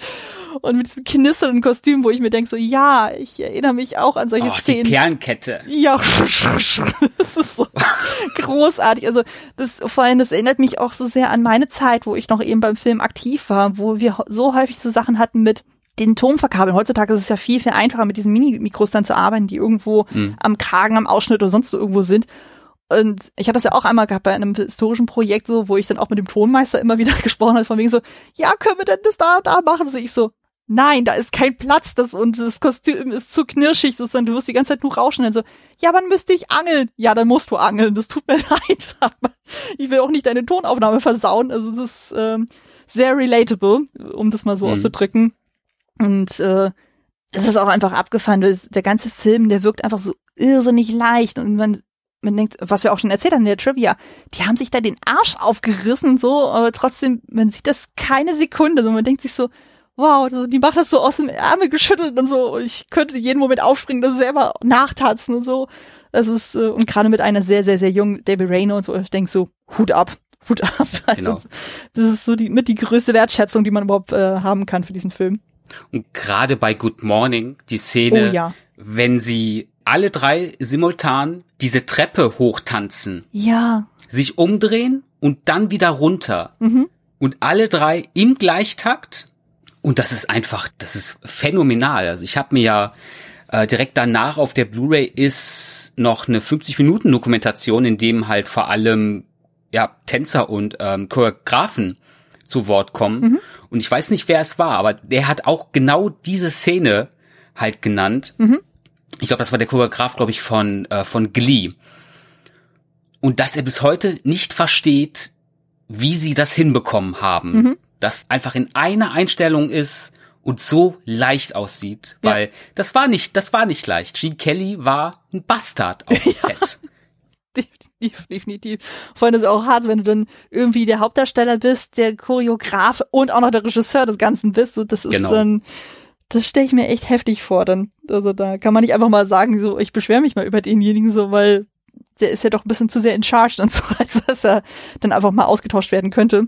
Und mit diesem knisternden Kostüm, wo ich mir denke, so ja, ich erinnere mich auch an solche oh, Szenen. Die Perlenkette. Ja, das ist so großartig. Also das vor allem, das erinnert mich auch so sehr an meine Zeit, wo ich noch eben beim Film aktiv war, wo wir so häufig so Sachen hatten mit den Ton verkabeln. Heutzutage ist es ja viel, viel einfacher, mit diesen Mini-Mikros dann zu arbeiten, die irgendwo mhm. am Kragen, am Ausschnitt oder sonst irgendwo sind. Und ich hatte das ja auch einmal gehabt bei einem historischen Projekt so, wo ich dann auch mit dem Tonmeister immer wieder gesprochen habe, von wegen so, ja, können wir denn das da, da machen? So ich so, nein, da ist kein Platz, das und das Kostüm ist zu knirschig, das dann, du wirst die ganze Zeit nur rauschen. Dann so, ja, wann müsste ich angeln? Ja, dann musst du angeln, das tut mir leid, aber ich will auch nicht deine Tonaufnahme versauen. Also das ist ähm, sehr relatable, um das mal so mhm. auszudrücken. Und äh, es ist auch einfach abgefahren. Der ganze Film, der wirkt einfach so irrsinnig leicht und man man denkt, was wir auch schon erzählt haben in der Trivia, die haben sich da den Arsch aufgerissen, so, aber trotzdem, man sieht das keine Sekunde, so, man denkt sich so, wow, also die macht das so aus dem Ärmel geschüttelt und so. Und ich könnte jeden Moment aufspringen, das selber nachtatzen und so. Das ist, äh, und gerade mit einer sehr, sehr, sehr jungen Debbie Rayner und so, ich denke so, Hut ab, Hut ab. Also, genau. Das ist so die, mit die größte Wertschätzung, die man überhaupt äh, haben kann für diesen Film. Und gerade bei Good Morning, die Szene, oh, ja. wenn sie alle drei simultan diese Treppe hochtanzen. Ja. Sich umdrehen und dann wieder runter. Mhm. Und alle drei im Gleichtakt und das ist einfach, das ist phänomenal. Also ich habe mir ja äh, direkt danach auf der Blu-ray ist noch eine 50-Minuten-Dokumentation, in dem halt vor allem ja Tänzer und ähm, Choreografen zu Wort kommen. Mhm. Und ich weiß nicht, wer es war, aber der hat auch genau diese Szene halt genannt. Mhm. Ich glaube, das war der Choreograf, glaube ich, von äh, von Glee. Und dass er bis heute nicht versteht, wie sie das hinbekommen haben. Mhm das einfach in einer Einstellung ist und so leicht aussieht, weil ja. das war nicht, das war nicht leicht. Gene Kelly war ein Bastard auf dem ja. Set. Definitiv, definitiv. Vor allem ist es auch hart, wenn du dann irgendwie der Hauptdarsteller bist, der Choreograf und auch noch der Regisseur des Ganzen bist. So, das ist genau. dann, das stelle ich mir echt heftig vor. Dann, also da kann man nicht einfach mal sagen, so, ich beschwere mich mal über denjenigen, so, weil der ist ja doch ein bisschen zu sehr in charge dann so, als dass er dann einfach mal ausgetauscht werden könnte.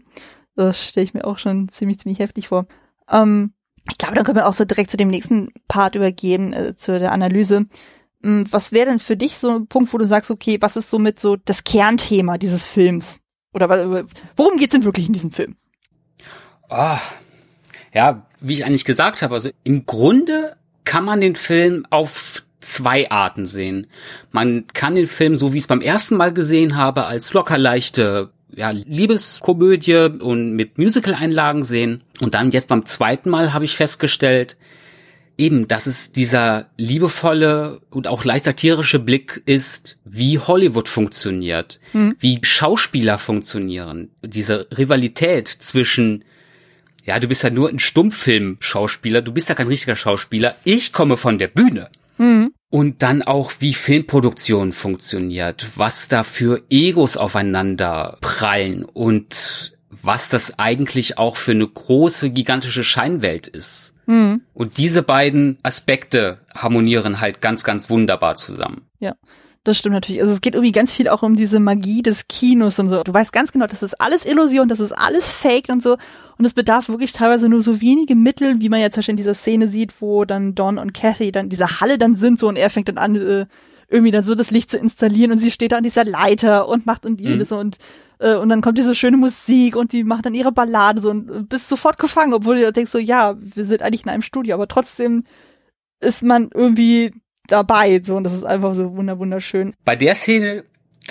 Das stelle ich mir auch schon ziemlich, ziemlich heftig vor. Ähm, ich glaube, dann können wir auch so direkt zu dem nächsten Part übergehen, äh, zu der Analyse. Ähm, was wäre denn für dich so ein Punkt, wo du sagst, okay, was ist somit so das Kernthema dieses Films? Oder worum geht's denn wirklich in diesem Film? Ah, ja, wie ich eigentlich gesagt habe, also im Grunde kann man den Film auf zwei Arten sehen. Man kann den Film, so wie ich es beim ersten Mal gesehen habe, als locker leichte ja, Liebeskomödie und mit Musical-Einlagen sehen. Und dann jetzt beim zweiten Mal habe ich festgestellt, eben, dass es dieser liebevolle und auch leicht satirische Blick ist, wie Hollywood funktioniert, mhm. wie Schauspieler funktionieren. Diese Rivalität zwischen ja, du bist ja nur ein Stummfilm-Schauspieler, du bist ja kein richtiger Schauspieler. Ich komme von der Bühne. Mhm. Und dann auch, wie Filmproduktion funktioniert, was da für Egos aufeinander prallen und was das eigentlich auch für eine große, gigantische Scheinwelt ist. Mhm. Und diese beiden Aspekte harmonieren halt ganz, ganz wunderbar zusammen. Ja. Das stimmt natürlich. Also es geht irgendwie ganz viel auch um diese Magie des Kinos und so. Du weißt ganz genau, das ist alles Illusion, das ist alles Fake und so. Und es bedarf wirklich teilweise nur so wenige Mittel, wie man jetzt in dieser Szene sieht, wo dann Don und Kathy dann in dieser Halle dann sind so und er fängt dann an, äh, irgendwie dann so das Licht zu installieren und sie steht da an dieser Leiter und macht und jedes mhm. und äh, und dann kommt diese schöne Musik und die macht dann ihre Ballade so und bist sofort gefangen, obwohl du denkst so, ja, wir sind eigentlich in einem Studio, aber trotzdem ist man irgendwie dabei so und das ist einfach so wunderschön. Bei der Szene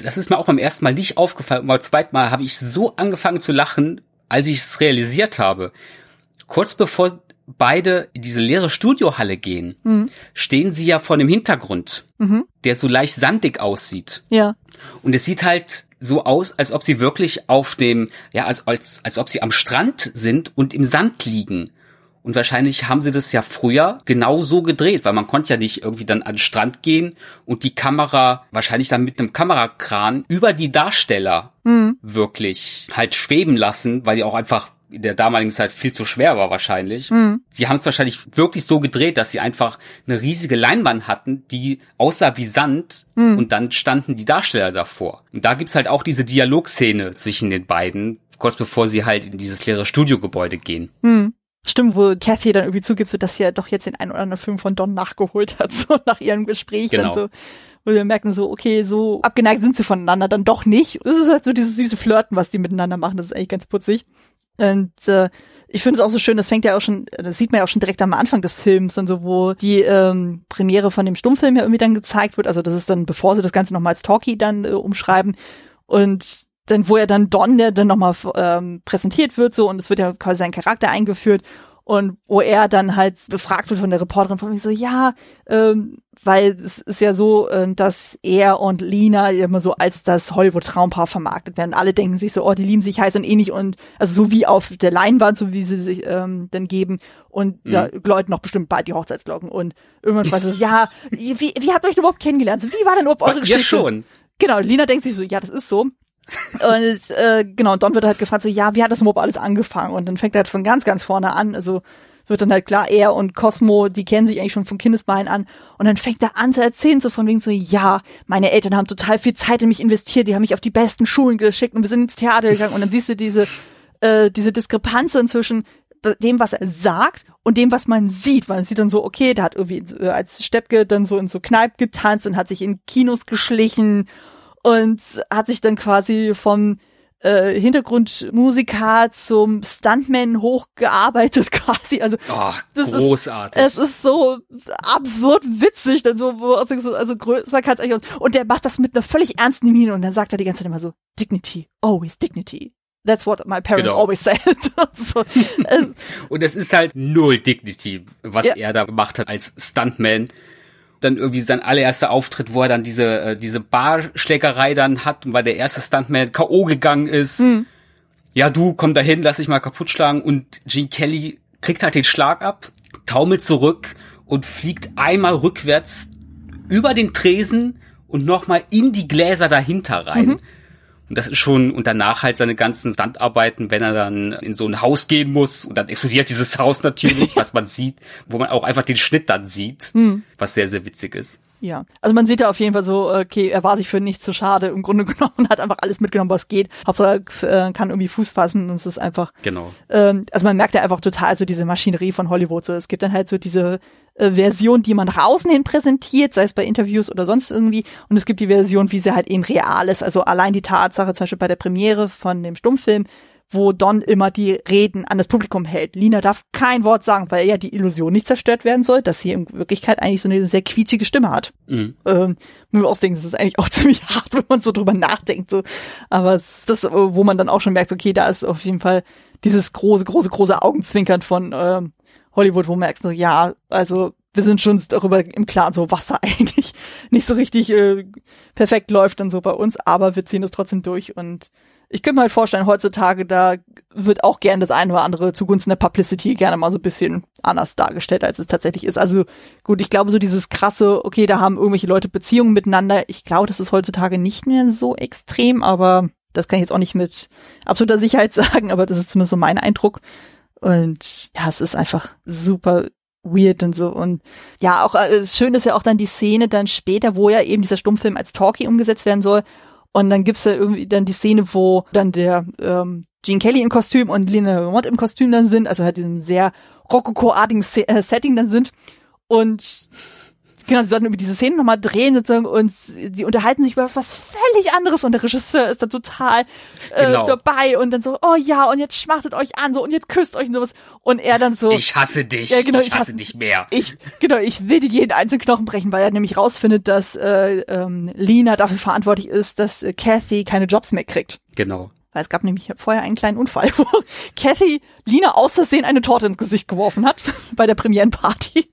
das ist mir auch beim ersten Mal nicht aufgefallen. Und beim zweiten Mal habe ich so angefangen zu lachen, als ich es realisiert habe, kurz bevor beide in diese leere Studiohalle gehen, mhm. stehen sie ja vor dem Hintergrund, mhm. der so leicht sandig aussieht. Ja. Und es sieht halt so aus, als ob sie wirklich auf dem, ja, als, als, als ob sie am Strand sind und im Sand liegen. Und wahrscheinlich haben sie das ja früher genau so gedreht, weil man konnte ja nicht irgendwie dann an den Strand gehen und die Kamera wahrscheinlich dann mit einem Kamerakran über die Darsteller mhm. wirklich halt schweben lassen, weil die auch einfach in der damaligen Zeit viel zu schwer war wahrscheinlich. Mhm. Sie haben es wahrscheinlich wirklich so gedreht, dass sie einfach eine riesige Leinwand hatten, die aussah wie Sand mhm. und dann standen die Darsteller davor. Und da gibt's halt auch diese Dialogszene zwischen den beiden, kurz bevor sie halt in dieses leere Studiogebäude gehen. Mhm. Stimmt, wo Kathy dann irgendwie zugibt, so dass sie ja doch jetzt den einen oder anderen Film von Don nachgeholt hat, so nach ihrem Gespräch genau. dann so. Wo wir merken so, okay, so abgeneigt sind sie voneinander dann doch nicht. Das ist halt so dieses süße Flirten, was die miteinander machen. Das ist eigentlich ganz putzig. Und äh, ich finde es auch so schön, das fängt ja auch schon, das sieht man ja auch schon direkt am Anfang des Films, dann so, wo die ähm, Premiere von dem Stummfilm ja irgendwie dann gezeigt wird. Also das ist dann, bevor sie das Ganze nochmal als Talkie dann äh, umschreiben. Und dann, wo er dann Don, der dann nochmal ähm, präsentiert wird, so, und es wird ja quasi sein Charakter eingeführt und wo er dann halt befragt wird von der Reporterin von mir so, ja, ähm, weil es ist ja so, äh, dass er und Lina immer so als das Hollywood-Traumpaar vermarktet werden. Alle denken sich so, oh, die lieben sich heiß und ähnlich und also so wie auf der Leinwand, so wie sie sich ähm, dann geben und mhm. da läuten noch bestimmt bald die Hochzeitsglocken und irgendwann weiß es, ja, wie, wie habt ihr euch überhaupt kennengelernt? Wie war denn überhaupt eure Geschichte? Ja, schon. Genau, Lina denkt sich so, ja, das ist so. Und äh, genau, und Don wird halt gefragt, so, ja, wie hat das überhaupt alles angefangen? Und dann fängt er halt von ganz, ganz vorne an. Also wird dann halt klar, er und Cosmo, die kennen sich eigentlich schon von Kindesbeinen an. Und dann fängt er an zu erzählen, so von wegen so, ja, meine Eltern haben total viel Zeit in mich investiert, die haben mich auf die besten Schulen geschickt und wir sind ins Theater gegangen. Und dann siehst du diese, äh, diese Diskrepanz inzwischen dem, was er sagt und dem, was man sieht. Man sieht dann so, okay, der hat irgendwie äh, als Steppke dann so in so Kneipp getanzt und hat sich in Kinos geschlichen und hat sich dann quasi vom äh, Hintergrundmusiker zum Stuntman hochgearbeitet quasi. Also oh, großartig. Ist, es ist so absurd witzig, dann so, wo, also größer kann es eigentlich aus. Und der macht das mit einer völlig ernsten Miene und dann sagt er die ganze Zeit immer so, Dignity, always Dignity. That's what my parents genau. always said. so, und es ist halt null Dignity, was ja. er da gemacht hat als Stuntman dann irgendwie sein allererster Auftritt, wo er dann diese, äh, diese Barschlägerei dann hat, weil der erste Stuntman K.O. gegangen ist. Mhm. Ja, du, komm dahin, lass dich mal kaputt schlagen. Und Gene Kelly kriegt halt den Schlag ab, taumelt zurück und fliegt einmal rückwärts über den Tresen und nochmal in die Gläser dahinter rein. Mhm. Und das ist schon, und danach halt seine ganzen Standarbeiten, wenn er dann in so ein Haus gehen muss und dann explodiert dieses Haus natürlich, was man sieht, wo man auch einfach den Schnitt dann sieht, hm. was sehr, sehr witzig ist. Ja, also man sieht ja auf jeden Fall so, okay, er war sich für nichts zu schade im Grunde genommen, hat einfach alles mitgenommen, was geht. Hauptsache er äh, kann irgendwie Fuß fassen und es ist einfach. Genau. Ähm, also man merkt ja einfach total so diese Maschinerie von Hollywood. So, es gibt dann halt so diese äh, Version, die man nach außen hin präsentiert, sei es bei Interviews oder sonst irgendwie. Und es gibt die Version, wie sie halt eben real ist. Also allein die Tatsache, zum Beispiel bei der Premiere von dem Stummfilm, wo Don immer die Reden an das Publikum hält. Lina darf kein Wort sagen, weil ja die Illusion nicht zerstört werden soll, dass sie in Wirklichkeit eigentlich so eine sehr quietschige Stimme hat. Mhm. Ähm, nur ausdenken, das ist eigentlich auch ziemlich hart, wenn man so drüber nachdenkt. So. Aber das, wo man dann auch schon merkt, okay, da ist auf jeden Fall dieses große, große, große Augenzwinkern von ähm, Hollywood, wo man merkt so, ja, also wir sind schon darüber im Klaren, so was da eigentlich nicht so richtig äh, perfekt läuft und so bei uns, aber wir ziehen das trotzdem durch und ich könnte mir halt vorstellen, heutzutage, da wird auch gern das eine oder andere zugunsten der Publicity gerne mal so ein bisschen anders dargestellt, als es tatsächlich ist. Also gut, ich glaube, so dieses krasse, okay, da haben irgendwelche Leute Beziehungen miteinander, ich glaube, das ist heutzutage nicht mehr so extrem, aber das kann ich jetzt auch nicht mit absoluter Sicherheit sagen, aber das ist zumindest so mein Eindruck. Und ja, es ist einfach super weird und so. Und ja, auch äh, schön ist ja auch dann die Szene dann später, wo ja eben dieser Stummfilm als Talkie umgesetzt werden soll und dann gibt's da irgendwie dann die Szene, wo dann der ähm, Gene Kelly im Kostüm und Lena Mott im Kostüm dann sind, also halt in einem sehr Rokoko-artigen äh, Setting dann sind. Und genau, sie sollten über diese Szene nochmal drehen sozusagen und sie unterhalten sich über was völlig anderes und der Regisseur ist da total äh, genau. dabei und dann so, oh ja, und jetzt schmachtet euch an so und jetzt küsst euch und sowas und er dann so. Ich hasse dich, ja, genau, ich, ich hasse, hasse dich mehr. Ich, genau, ich will dir jeden einzelnen Knochen brechen, weil er nämlich rausfindet, dass äh, ähm, Lina dafür verantwortlich ist, dass äh, Kathy keine Jobs mehr kriegt. Genau. Weil es gab nämlich vorher einen kleinen Unfall, wo Kathy Lina aus Versehen eine Torte ins Gesicht geworfen hat bei der Premierenparty.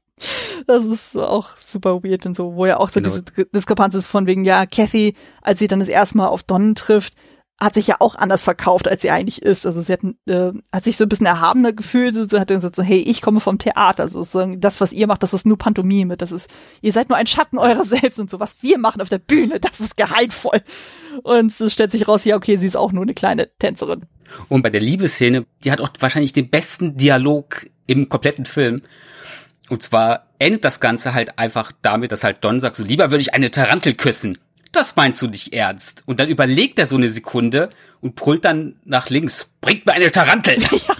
Das ist auch super weird und so, wo ja auch so genau. diese Diskrepanz ist von wegen, ja, Kathy, als sie dann das erste Mal auf Don trifft, hat sich ja auch anders verkauft, als sie eigentlich ist. Also sie hat, äh, hat sich so ein bisschen erhabener gefühlt. Sie hat gesagt so, hey, ich komme vom Theater. Also das, was ihr macht, das ist nur Pantomime. Das ist, ihr seid nur ein Schatten eurer selbst und so. Was wir machen auf der Bühne, das ist geheimvoll. Und es stellt sich raus, ja, okay, sie ist auch nur eine kleine Tänzerin. Und bei der Liebesszene, die hat auch wahrscheinlich den besten Dialog im kompletten Film. Und zwar endet das Ganze halt einfach damit, dass halt Don sagt, so lieber würde ich eine Tarantel küssen. Das meinst du nicht ernst. Und dann überlegt er so eine Sekunde und brüllt dann nach links, bringt mir eine Tarantel. Ja.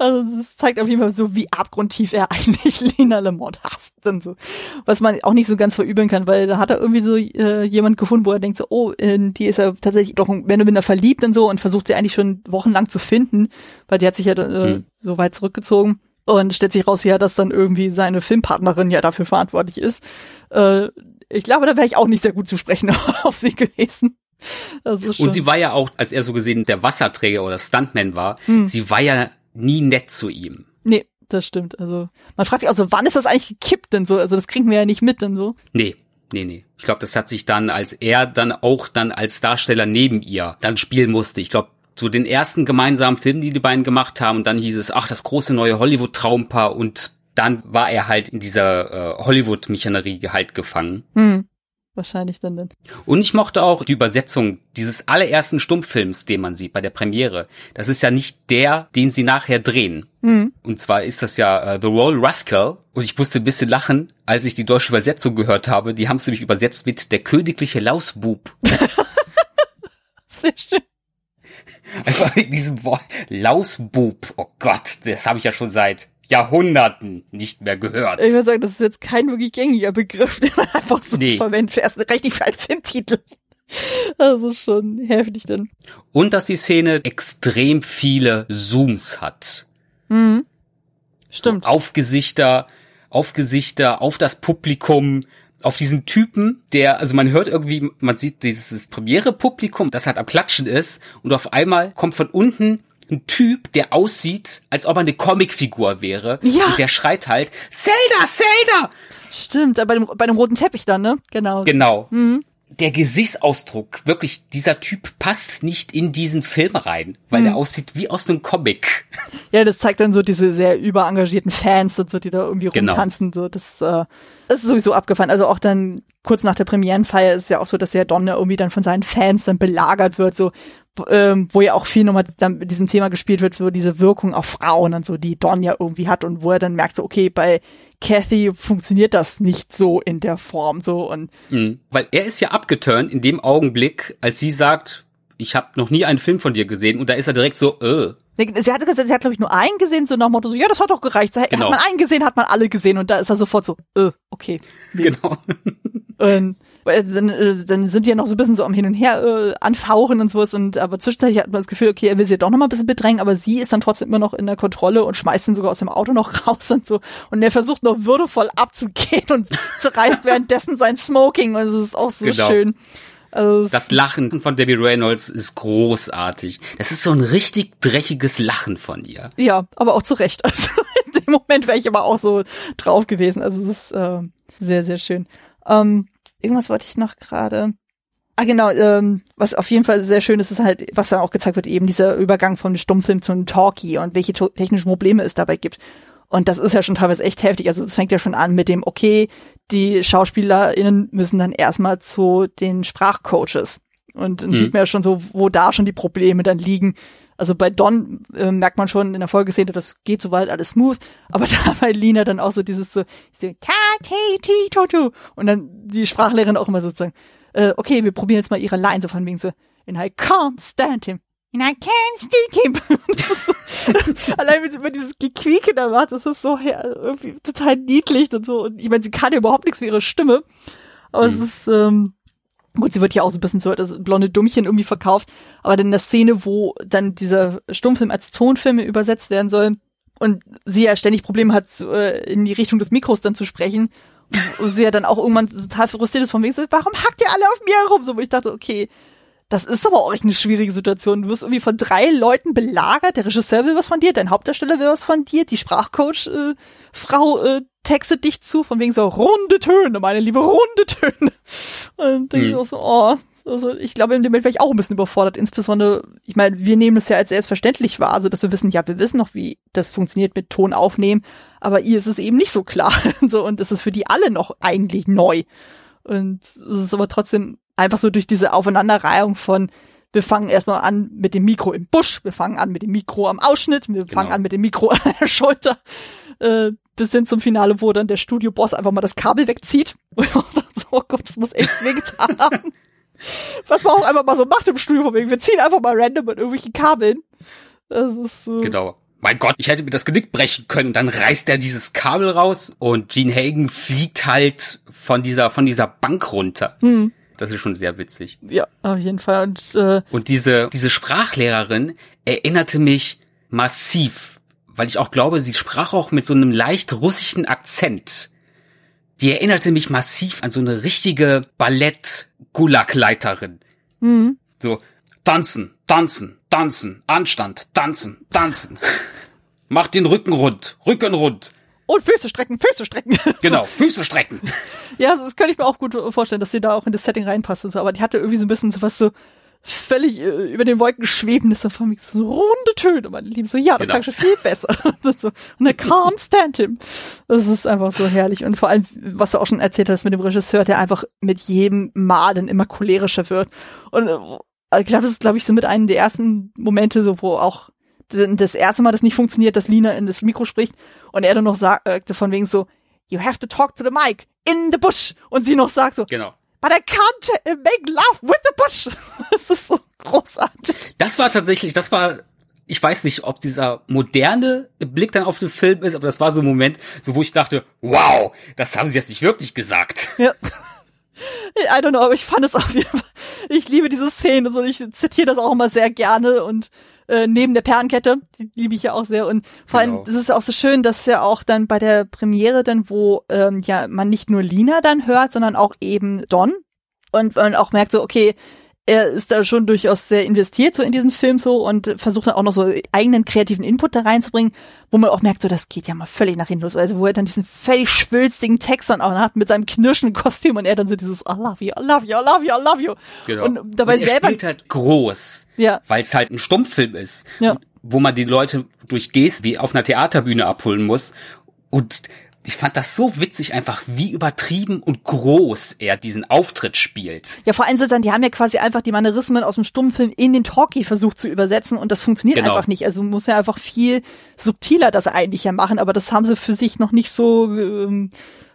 Also das zeigt auf jeden Fall so, wie abgrundtief er eigentlich Lena Lamont hasst und so. Was man auch nicht so ganz verübeln kann, weil da hat er irgendwie so äh, jemand gefunden, wo er denkt so, oh, in die ist er tatsächlich doch wenn du mit einer verliebt und so und versucht sie eigentlich schon wochenlang zu finden, weil die hat sich ja äh, hm. so weit zurückgezogen. Und stellt sich raus, ja, dass dann irgendwie seine Filmpartnerin ja dafür verantwortlich ist. Äh, ich glaube, da wäre ich auch nicht sehr gut zu sprechen auf sie gewesen. Und sie war ja auch, als er so gesehen der Wasserträger oder Stuntman war, hm. sie war ja nie nett zu ihm. Nee, das stimmt. Also man fragt sich auch so, wann ist das eigentlich gekippt denn so? Also das kriegen wir ja nicht mit denn so. Nee. Nee, nee. Ich glaube, das hat sich dann, als er dann auch dann als Darsteller neben ihr dann spielen musste. Ich glaube, so den ersten gemeinsamen Film, die die beiden gemacht haben. Und dann hieß es, ach, das große neue Hollywood-Traumpaar. Und dann war er halt in dieser äh, Hollywood-Mechanerie halt gefangen. Hm. Wahrscheinlich dann nicht. Und ich mochte auch die Übersetzung dieses allerersten Stummfilms, den man sieht bei der Premiere. Das ist ja nicht der, den sie nachher drehen. Mhm. Und zwar ist das ja äh, The Roll Rascal. Und ich musste ein bisschen lachen, als ich die deutsche Übersetzung gehört habe. Die haben es nämlich übersetzt mit der königliche Lausbub. Sehr schön. Einfach in diesem Wort. Lausbub. Oh Gott, das habe ich ja schon seit Jahrhunderten nicht mehr gehört. Ich würde sagen, das ist jetzt kein wirklich gängiger Begriff, den man einfach so nee. verwendet. Erst richtig für einen Filmtitel. Das ist schon heftig denn. Und dass die Szene extrem viele Zooms hat. Mhm. Stimmt. So auf Gesichter, auf Gesichter, auf das Publikum, auf diesen Typen, der, also man hört irgendwie, man sieht dieses Premiere-Publikum, das halt am Klatschen ist, und auf einmal kommt von unten ein Typ, der aussieht, als ob er eine Comicfigur wäre. Ja. Und der schreit halt, Zelda, Zelda! Stimmt, bei dem, bei dem roten Teppich dann, ne? Genau. Genau. Mhm der Gesichtsausdruck, wirklich, dieser Typ passt nicht in diesen Film rein, weil hm. der aussieht wie aus einem Comic. Ja, das zeigt dann so diese sehr überengagierten Fans und so, die da irgendwie genau. rumtanzen, so, das, äh, das ist sowieso abgefallen. Also auch dann kurz nach der Premierenfeier ist es ja auch so, dass ja Donner irgendwie dann von seinen Fans dann belagert wird, so, ähm, wo ja auch viel nochmal dann mit diesem Thema gespielt wird, so diese Wirkung auf Frauen und so, die Don ja irgendwie hat und wo er dann merkt, so, okay, bei Kathy funktioniert das nicht so in der Form so und mhm. weil er ist ja abgeturnt in dem Augenblick, als sie sagt, ich habe noch nie einen Film von dir gesehen und da ist er direkt so, äh. Sie hat sie hat glaube ich nur einen gesehen, so nach dem Motto so, ja, das hat doch gereicht. Genau. Hat man einen gesehen, hat man alle gesehen und da ist er sofort so, äh, okay. Genau. Und dann, äh, dann sind die ja noch so ein bisschen so am Hin und Her äh, anfauchen und sowas und aber zwischenzeitlich hat man das Gefühl, okay, er will sie doch noch mal ein bisschen bedrängen, aber sie ist dann trotzdem immer noch in der Kontrolle und schmeißt ihn sogar aus dem Auto noch raus und so und er versucht noch würdevoll abzugehen und zerreißt währenddessen sein Smoking und es ist auch so genau. schön. Also das Lachen von Debbie Reynolds ist großartig. Das ist so ein richtig dreckiges Lachen von ihr. Ja, aber auch zu Recht. Also in dem Moment wäre ich aber auch so drauf gewesen. Also es ist äh, sehr, sehr schön. Ähm, irgendwas wollte ich noch gerade. Ah, genau, ähm, was auf jeden Fall sehr schön ist, ist halt, was dann auch gezeigt wird, eben dieser Übergang vom Stummfilm zu einem Talkie und welche technischen Probleme es dabei gibt. Und das ist ja schon teilweise echt heftig. Also es fängt ja schon an mit dem, okay, die SchauspielerInnen müssen dann erstmal zu den Sprachcoaches. Und dann mhm. sieht man ja schon so, wo da schon die Probleme dann liegen. Also bei Don äh, merkt man schon in der Folgeszene, das geht soweit alles smooth, aber da bei Lina dann auch so dieses so, so ta, ti, ti, to, to. Und dann die Sprachlehrerin auch immer sozusagen, äh, okay, wir probieren jetzt mal ihre Line, so von wegen so, and I can't stand him. I can't stand him. Allein wenn sie immer dieses Gequieke da macht, das ist so ja, irgendwie total niedlich und so. Und ich meine, sie kann ja überhaupt nichts für ihre Stimme. Aber mhm. es ist, ähm, Gut, sie wird ja auch so ein bisschen so das blonde Dummchen irgendwie verkauft, aber dann in der Szene, wo dann dieser Stummfilm als Tonfilm übersetzt werden soll und sie ja ständig Probleme hat, äh, in die Richtung des Mikros dann zu sprechen, und sie ja dann auch irgendwann total frustriert ist von wegen warum hackt ihr alle auf mir herum? So, wo ich dachte, okay, das ist aber auch echt eine schwierige Situation. Du wirst irgendwie von drei Leuten belagert, der Regisseur will was von dir, dein Hauptdarsteller will was von dir, die Sprachcoach-Frau äh, äh, textet dich zu, von wegen so runde Töne, meine liebe, runde Töne. Und denke hm. ich auch so, oh, also ich glaube, in dem Moment wäre ich auch ein bisschen überfordert. Insbesondere, ich meine, wir nehmen es ja als selbstverständlich wahr, also dass wir wissen, ja, wir wissen noch, wie das funktioniert mit Ton aufnehmen, aber ihr ist es eben nicht so klar. so, und es ist für die alle noch eigentlich neu. Und es ist aber trotzdem einfach so durch diese Aufeinanderreihung von wir fangen erstmal an mit dem Mikro im Busch, wir fangen an mit dem Mikro am Ausschnitt, wir fangen genau. an mit dem Mikro an der Schulter, äh, bis hin zum Finale, wo dann der Studioboss einfach mal das Kabel wegzieht. Und so, oh Gott, das muss echt wehgetan haben. Was man auch einfach mal so macht im Studio, von wegen, wir ziehen einfach mal random mit irgendwelchen Kabeln. Das ist so. Genau. Mein Gott, ich hätte mir das Genick brechen können. Dann reißt er dieses Kabel raus und Gene Hagen fliegt halt von dieser, von dieser Bank runter. Hm. Das ist schon sehr witzig. Ja, auf jeden Fall. Und, äh, und diese, diese Sprachlehrerin erinnerte mich massiv, weil ich auch glaube, sie sprach auch mit so einem leicht russischen Akzent. Die erinnerte mich massiv an so eine richtige Ballett-Gulag-Leiterin. Mhm. So, tanzen, tanzen, tanzen, Anstand, tanzen, tanzen. Mach den Rücken rund, Rücken rund. Und Füße strecken, Füße strecken. Genau, Füße strecken. ja, das könnte ich mir auch gut vorstellen, dass sie da auch in das Setting reinpasst und so. Aber die hatte irgendwie so ein bisschen so was so völlig äh, über den Wolken schwebendes so von mir so runde Töne. Und meine Lieben so, ja, das genau. klang schon viel besser. so, und I can't stand him. Das ist einfach so herrlich. Und vor allem, was du auch schon erzählt hast mit dem Regisseur, der einfach mit jedem Mal dann immer cholerischer wird. Und äh, ich glaube, das ist, glaube ich, so mit einem der ersten Momente, so wo auch das erste Mal das nicht funktioniert, dass Lina in das Mikro spricht und er dann noch sagte von wegen so, you have to talk to the mic in the bush und sie noch sagt so, genau. but I can't uh, make love with the bush. das ist so großartig. Das war tatsächlich, das war ich weiß nicht, ob dieser moderne Blick dann auf den Film ist, aber das war so ein Moment, so wo ich dachte, wow, das haben sie jetzt nicht wirklich gesagt. Ja. I don't know, aber ich fand es auf jeden Fall. Ich liebe diese Szene, so ich zitiere das auch immer sehr gerne und äh, neben der Perlenkette, die liebe ich ja auch sehr. Und vor genau. allem das ist auch so schön, dass ja auch dann bei der Premiere dann, wo ähm, ja man nicht nur Lina dann hört, sondern auch eben Don. Und man auch merkt so, okay, er ist da schon durchaus sehr investiert so in diesen Film so und versucht dann auch noch so eigenen kreativen Input da reinzubringen, wo man auch merkt, so das geht ja mal völlig nach hinten los. Also wo er dann diesen völlig schwülstigen Text dann auch hat mit seinem knirschenden Kostüm und er dann so dieses I love you, I love you, I love you, I love you. Genau. Und dabei und er selber spielt halt groß, ja. weil es halt ein Stummfilm ist, ja. wo man die Leute durch Gest wie auf einer Theaterbühne abholen muss und ich fand das so witzig einfach, wie übertrieben und groß er diesen Auftritt spielt. Ja, vor allem sind dann, die haben ja quasi einfach die Manierismen aus dem Stummfilm in den Talkie versucht zu übersetzen und das funktioniert genau. einfach nicht. Also muss ja einfach viel subtiler das eigentlich ja machen, aber das haben sie für sich noch nicht so ähm,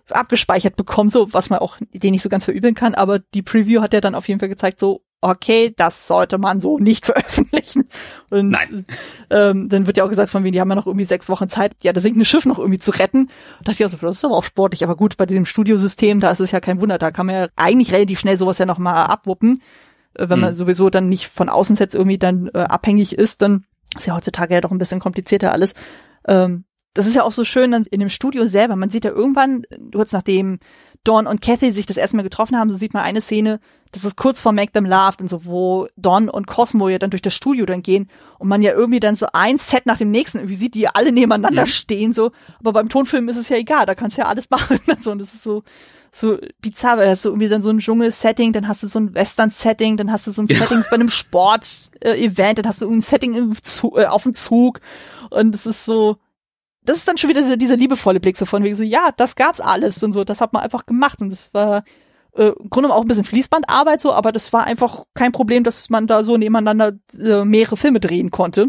abgespeichert bekommen, so was man auch den nicht so ganz verübeln kann, aber die Preview hat ja dann auf jeden Fall gezeigt, so okay, das sollte man so nicht veröffentlichen. Und Nein. Ähm, dann wird ja auch gesagt von wegen, die haben ja noch irgendwie sechs Wochen Zeit, ja, das sinkende Schiff noch irgendwie zu retten. Da dachte ich auch so, das ist aber auch sportlich, aber gut, bei diesem Studiosystem, da ist es ja kein Wunder, da kann man ja eigentlich relativ schnell sowas ja noch mal abwuppen. Äh, wenn man Mhm. sowieso dann nicht von Außensets irgendwie dann äh, abhängig ist, dann ist ja heutzutage ja doch ein bisschen komplizierter alles. Ähm, das ist ja auch so schön in dem Studio selber. Man sieht ja irgendwann, kurz nachdem Dawn und Kathy sich das erste Mal getroffen haben, so sieht man eine Szene, das ist kurz vor Make Them Laugh und so, wo Don und Cosmo ja dann durch das Studio dann gehen und man ja irgendwie dann so ein Set nach dem nächsten irgendwie sieht, die alle nebeneinander Ja. stehen so. Aber beim Tonfilm ist es ja egal, da kannst du ja alles machen und so. Und das ist so, so bizarr, weil hast du irgendwie dann so ein Dschungel-Setting, dann hast du so ein Western-Setting, dann hast du so ein Ja. Setting bei einem Sport-Event, dann hast du ein Setting im Zu äh, auf dem Zug und es ist so, das ist dann schon wieder dieser, dieser liebevolle Blick so von wegen so, ja, das gab's alles und so, das hat man einfach gemacht und das war äh, im Grunde genommen auch ein bisschen Fließbandarbeit so, aber das war einfach kein Problem, dass man da so nebeneinander äh, mehrere Filme drehen konnte,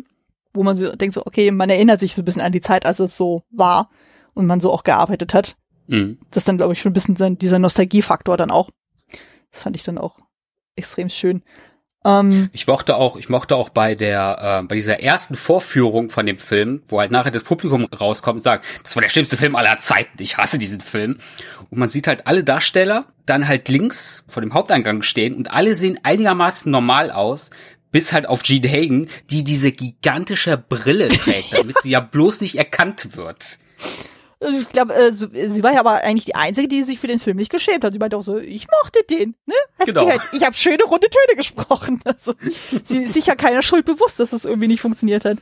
wo man so denkt so, okay, man erinnert sich so ein bisschen an die Zeit, als es so war und man so auch gearbeitet hat. Mhm. Das ist dann, glaube ich, schon ein bisschen sein, dieser Nostalgiefaktor dann auch. Das fand ich dann auch extrem schön. Ähm, Ich mochte auch, ich mochte auch bei der, äh, bei dieser ersten Vorführung von dem Film, wo halt nachher das Publikum rauskommt und sagt, das war der schlimmste Film aller Zeiten, ich hasse diesen Film. Und man sieht halt alle Darsteller dann halt links vor dem Haupteingang stehen und alle sehen einigermaßen normal aus, bis halt auf Gene Hagen, die diese gigantische Brille trägt, damit sie ja bloß nicht erkannt wird. Also ich glaube, äh, so, sie war ja aber eigentlich die Einzige, die sich für den Film nicht geschämt hat. Sie meinte auch so, ich mochte den. Ne? Hast Genau. gehört? Ich habe schöne runde Töne gesprochen. Also, sie ist sich ja keiner Schuld bewusst, dass es irgendwie nicht funktioniert hat.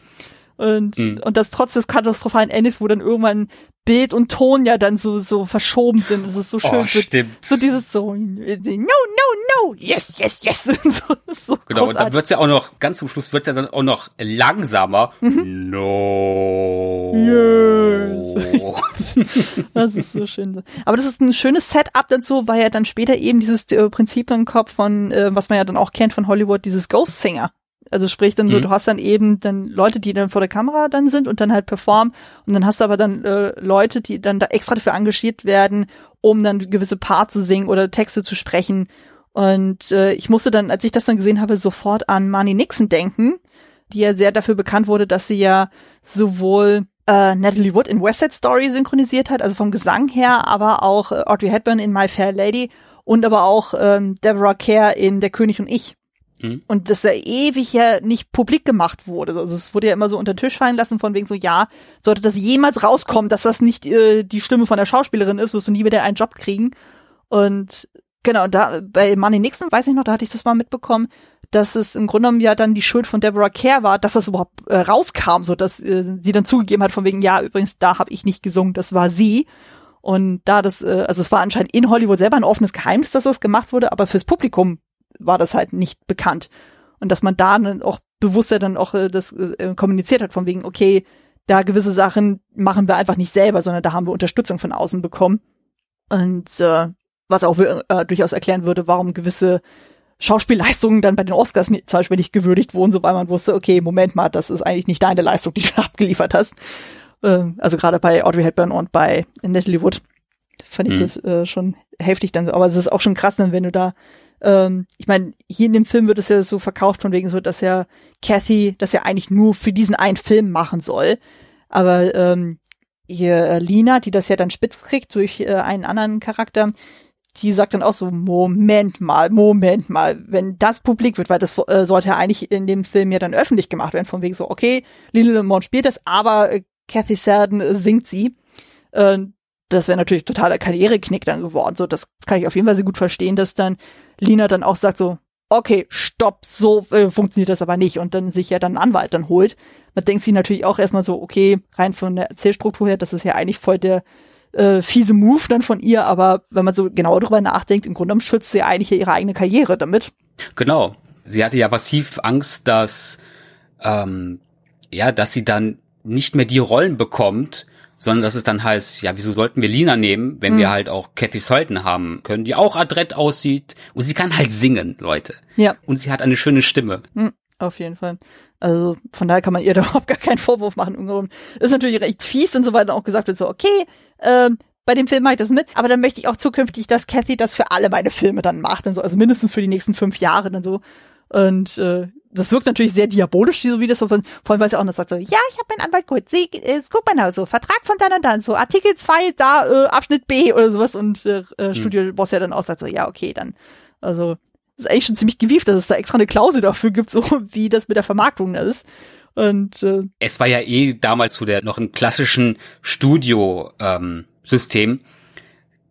Und, Mhm. und das trotz des katastrophalen Endes, wo dann irgendwann Bild und Ton ja dann so, so verschoben sind. Das ist so schön. Oh, so, stimmt. so dieses so, no, no, no, yes, yes, yes. so, so Genau, und dann großartig. wird's ja auch noch, ganz zum Schluss wird's ja dann auch noch langsamer. Mhm. No. Das ist so schön. Aber das ist ein schönes Setup dazu, weil ja dann später eben dieses äh, Prinzip im Kopf von, äh, was man ja dann auch kennt von Hollywood, dieses Ghost Singer. Also sprich dann so, Mhm. du hast dann eben dann Leute, die dann vor der Kamera dann sind und dann halt performen und dann hast du aber dann äh, Leute, die dann da extra dafür engagiert werden, um dann gewisse Parts zu singen oder Texte zu sprechen. Und äh, ich musste dann, als ich das dann gesehen habe, sofort an Marnie Nixon denken, die ja sehr dafür bekannt wurde, dass sie ja sowohl äh, Natalie Wood in West Side Story synchronisiert hat, also vom Gesang her, aber auch äh, Audrey Hepburn in My Fair Lady und aber auch ähm, Deborah Kerr in Der König und ich. Mhm. Und das ja ewig ja nicht publik gemacht wurde. Also es wurde ja immer so unter den Tisch fallen lassen, von wegen so, ja, sollte das jemals rauskommen, dass das nicht äh, die Stimme von der Schauspielerin ist, wirst du nie wieder einen Job kriegen. Und genau, da bei Money Nixon, weiß ich noch, da hatte ich das mal mitbekommen, dass es im Grunde genommen ja dann die Schuld von Deborah Kerr war, dass das überhaupt äh, rauskam, so dass äh, sie dann zugegeben hat von wegen, ja, übrigens, da habe ich nicht gesungen, das war sie. Und da das, äh, also es war anscheinend in Hollywood selber ein offenes Geheimnis, dass das gemacht wurde, aber fürs Publikum war das halt nicht bekannt. Und dass man da dann auch bewusster dann auch äh, das äh, kommuniziert hat, von wegen, okay, da gewisse Sachen machen wir einfach nicht selber, sondern da haben wir Unterstützung von außen bekommen. Und äh, was auch äh, durchaus erklären würde, warum gewisse Schauspielleistungen dann bei den Oscars nicht, zum Beispiel nicht gewürdigt wurden, so weil man wusste, okay, Moment mal, das ist eigentlich nicht deine Leistung, die du abgeliefert hast. Ähm, also gerade bei Audrey Hepburn und bei Natalie Wood fand ich Mhm. das äh, schon heftig dann so. Aber es ist auch schon krass, wenn du da ähm, ich meine, hier in dem Film wird es ja so verkauft von wegen so, dass ja Kathy das ja eigentlich nur für diesen einen Film machen soll. Aber ähm, hier äh, Lina, die das ja dann spitz kriegt durch äh, einen anderen Charakter, die sagt dann auch so, Moment mal, Moment mal, wenn das publik wird, weil das äh, sollte ja eigentlich in dem Film ja dann öffentlich gemacht werden, von wegen so, okay, Lily Lemon spielt das, aber äh, Kathy Sarden äh, singt sie. Äh, das wäre natürlich totaler Karriereknick dann geworden. So, das kann ich auf jeden Fall sehr gut verstehen, dass dann Lina dann auch sagt so, okay, stopp, so äh, funktioniert das aber nicht und dann sich ja dann einen Anwalt dann holt. Man denkt sich natürlich auch erstmal so, okay, rein von der Erzählstruktur her, das ist ja eigentlich voll der äh, fiese Move dann von ihr, aber wenn man so genau drüber nachdenkt, im Grunde genommen schützt sie ja eigentlich ihre eigene Karriere damit. Genau. Sie hatte ja massiv Angst, dass ähm, ja, dass sie dann nicht mehr die Rollen bekommt, sondern dass es dann heißt, ja, wieso sollten wir Lina nehmen, wenn Hm. wir halt auch Kathy Sultan haben können, die auch adrett aussieht und sie kann halt singen, Leute. Ja, Und sie hat eine schöne Stimme. hm, auf jeden Fall. Also von daher kann man ihr da überhaupt gar keinen Vorwurf machen. Grunde Ist natürlich recht fies und so weiter auch gesagt wird so, okay, ähm, bei dem Film mache ich das mit, aber dann möchte ich auch zukünftig, dass Kathy das für alle meine Filme dann macht, dann so, also mindestens für die nächsten fünf Jahre dann so. Und äh, das wirkt natürlich sehr diabolisch, so wie das vor allem, weil sie auch noch sagt so, ja, ich habe meinen Anwalt geholt, sie, äh, guck mal da, so, Vertrag von dann und dann, so, Artikel 2, da, äh, Abschnitt B oder sowas. Und äh, äh, Studioboss ja dann auch sagt so, ja, okay, dann, also, ist eigentlich schon ziemlich gewieft, dass es da extra eine Klausel dafür gibt, so wie das mit der Vermarktung da ist. Und äh, es war ja eh damals zu der noch im klassischen Studio ähm, System,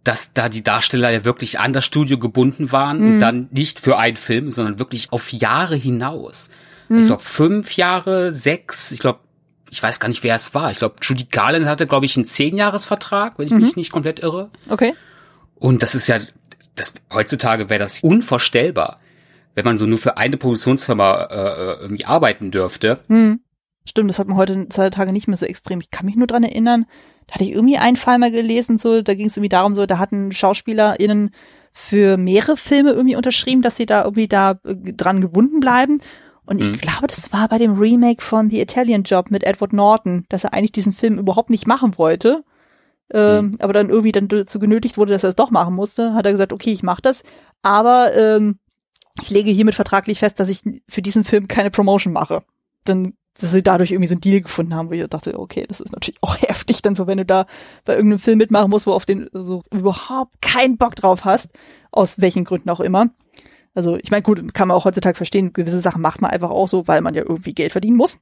dass da die Darsteller ja wirklich an das Studio gebunden waren mhm. und dann nicht für einen Film, sondern wirklich auf Jahre hinaus. Mhm. Ich glaube fünf Jahre, sechs, ich glaube, ich weiß gar nicht, wer es war. Ich glaube, Judy Garland hatte, glaube ich, einen Zehnjahresvertrag, wenn ich mhm. mich nicht komplett irre. Okay. Und das ist ja, das heutzutage wäre das unvorstellbar, wenn man so nur für eine Produktionsfirma äh, äh irgendwie arbeiten dürfte. Mhm. Stimmt, das hat man heutzutage nicht mehr so extrem. Ich kann mich nur dran erinnern, da hatte ich irgendwie einen Fall mal gelesen, so, da ging es irgendwie darum, so, da hatten SchauspielerInnen für mehrere Filme irgendwie unterschrieben, dass sie da irgendwie da äh, dran gebunden bleiben. Und ich mhm. glaube, das war bei dem Remake von The Italian Job mit Edward Norton, dass er eigentlich diesen Film überhaupt nicht machen wollte. Ähm, mhm. aber dann irgendwie dann dazu genötigt wurde, dass er es doch machen musste, hat er gesagt, okay, ich mache das, aber ähm, ich lege hiermit vertraglich fest, dass ich für diesen Film keine Promotion mache. Dann dass sie dadurch irgendwie so einen Deal gefunden haben, wo ich dachte, okay, das ist natürlich auch heftig, dann so, wenn du da bei irgendeinem Film mitmachen musst, wo auf den so überhaupt keinen Bock drauf hast, aus welchen Gründen auch immer. Also ich meine, gut, kann man auch heutzutage verstehen, gewisse Sachen macht man einfach auch so, weil man ja irgendwie Geld verdienen muss.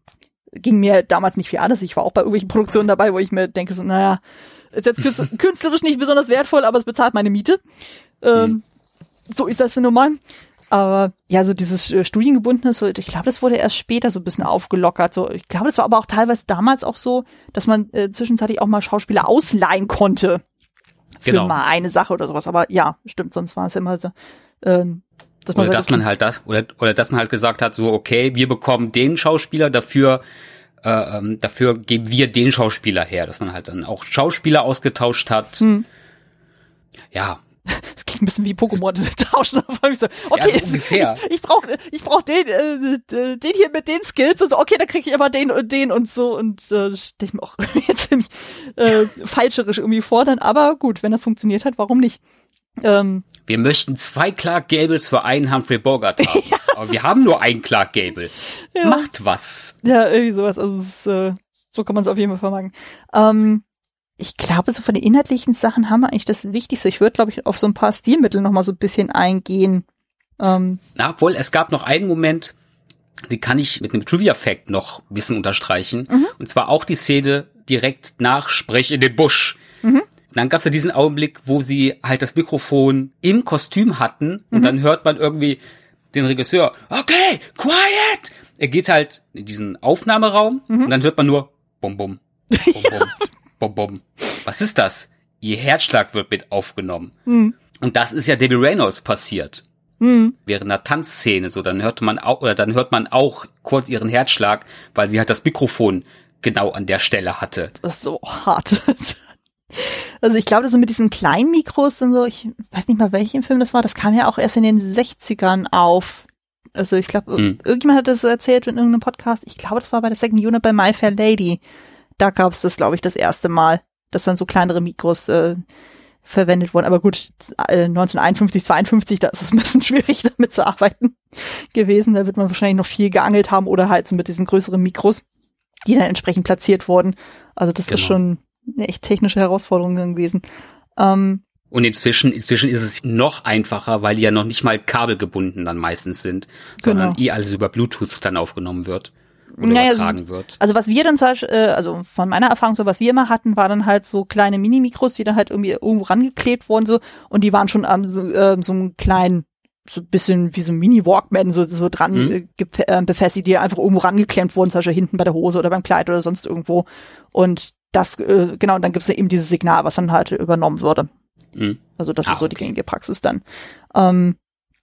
Ging mir damals nicht viel anders. Ich war auch bei irgendwelchen Produktionen dabei, wo ich mir denke, so, naja, ist jetzt künstlerisch nicht besonders wertvoll, aber es bezahlt meine Miete. Ähm, mhm. So ist das nun mal. Aber ja, so dieses äh, Studiengebundene, so, ich glaube, das wurde erst später so ein bisschen aufgelockert. So, ich glaube, das war aber auch teilweise damals auch so, dass man äh, zwischenzeitlich auch mal Schauspieler ausleihen konnte. Für genau. mal eine Sache oder sowas. Aber ja, stimmt, sonst war es immer so. Ähm, dass man oder sagt, dass okay, man halt das, oder, oder dass man halt gesagt hat, so, okay, wir bekommen den Schauspieler dafür, äh, ähm, dafür geben wir den Schauspieler her, dass man halt dann auch Schauspieler ausgetauscht hat. Hm. Ja, das klingt ein bisschen wie Pokémon tauschen. So, okay, ja, so ungefähr. ich, ich brauche ich brauch den, äh, den hier mit den Skills und so, okay, dann kriege ich immer den und den und so und äh, stelle ich mir auch jetzt ziemlich äh, falscherisch irgendwie fordern, aber gut, wenn das funktioniert hat, warum nicht? Ähm, wir möchten zwei Clark Gables für einen Humphrey Bogart haben. ja. Aber wir haben nur einen Clark Gable. Ja. Macht was. Ja, irgendwie sowas. Also ist, äh, so kann man es auf jeden Fall vermagen. Ähm, ich glaube, so von den inhaltlichen Sachen haben wir eigentlich das Wichtigste. Ich würde, glaube ich, auf so ein paar Stilmittel noch mal so ein bisschen eingehen. Ähm, Na, obwohl, es gab noch einen Moment, den kann ich mit einem Trivia-Fact noch ein bisschen unterstreichen. Mhm. Und zwar auch die Szene direkt nach Sprech in den Busch. Mhm. Und dann gab es ja diesen Augenblick, wo sie halt das Mikrofon im Kostüm hatten und mhm. dann hört man irgendwie den Regisseur, okay, quiet! Er geht halt in diesen Aufnahmeraum mhm. und dann hört man nur bum bum, bum bum, bom, bom. Was ist das? Ihr Herzschlag wird mit aufgenommen. Mhm. Und das ist ja Debbie Reynolds passiert. Mhm. Während einer Tanzszene, so, dann hört man auch, oder dann hört man auch kurz ihren Herzschlag, weil sie halt das Mikrofon genau an der Stelle hatte. Das ist so hart. Also ich glaube, das sind mit diesen kleinen Mikros und so, ich weiß nicht mal welchen Film das war, das kam ja auch erst in den 60ern auf. Also ich glaube, hm. irgendjemand hat das erzählt in irgendeinem Podcast. Ich glaube, das war bei der Second Unit bei My Fair Lady da gab es das, glaube ich, das erste Mal, dass dann so kleinere Mikros äh, verwendet wurden. Aber gut, äh, 1951, 52, da ist es ein bisschen schwierig, damit zu arbeiten gewesen. Da wird man wahrscheinlich noch viel geangelt haben oder halt so mit diesen größeren Mikros, die dann entsprechend platziert wurden. Also das genau. ist schon eine echt technische Herausforderung gewesen. Ähm, und inzwischen, inzwischen ist es noch einfacher, weil die ja noch nicht mal kabelgebunden dann meistens sind, sondern genau. eh alles über Bluetooth dann aufgenommen wird oder naja, übertragen also, wird. Also was wir dann zum Beispiel, äh, also von meiner Erfahrung so, was wir immer hatten, war dann halt so kleine Mini-Mikros, die dann halt irgendwie irgendwo rangeklebt wurden so und die waren schon am so, äh, so einem kleinen so ein bisschen wie so ein Mini-Walkman so, so dran mhm. äh, äh befestigt, die einfach irgendwo rangeklemmt wurden, zum Beispiel hinten bei der Hose oder beim Kleid oder sonst irgendwo. Und das, äh, genau, und dann gibt's ja eben dieses Signal, was dann halt übernommen würde. Mhm. Also das ah, ist so okay. die gängige Praxis dann. Ähm,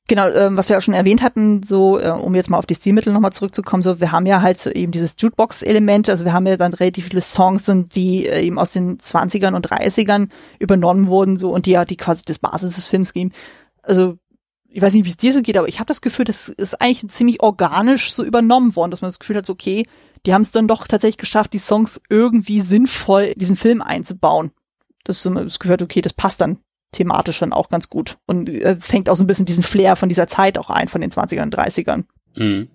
Genau, ähm, was wir auch schon erwähnt hatten, so äh, um jetzt mal auf die Stilmittel nochmal zurückzukommen, so wir haben ja halt so eben dieses Jukebox-Element, also wir haben ja dann relativ viele Songs, die äh, eben aus den 20ern und 30ern übernommen wurden, so und die ja die quasi das Basis des Films geben. Also ich weiß nicht, wie es dir so geht, aber ich habe das Gefühl, das ist eigentlich ziemlich organisch so übernommen worden, dass man das Gefühl hat, so, okay, die haben es dann doch tatsächlich geschafft, die Songs irgendwie sinnvoll in diesen Film einzubauen Das, das gehört, okay, das passt dann thematisch dann auch ganz gut und äh, fängt auch so ein bisschen diesen Flair von dieser Zeit auch ein, von den 20ern und 30ern. Mhm.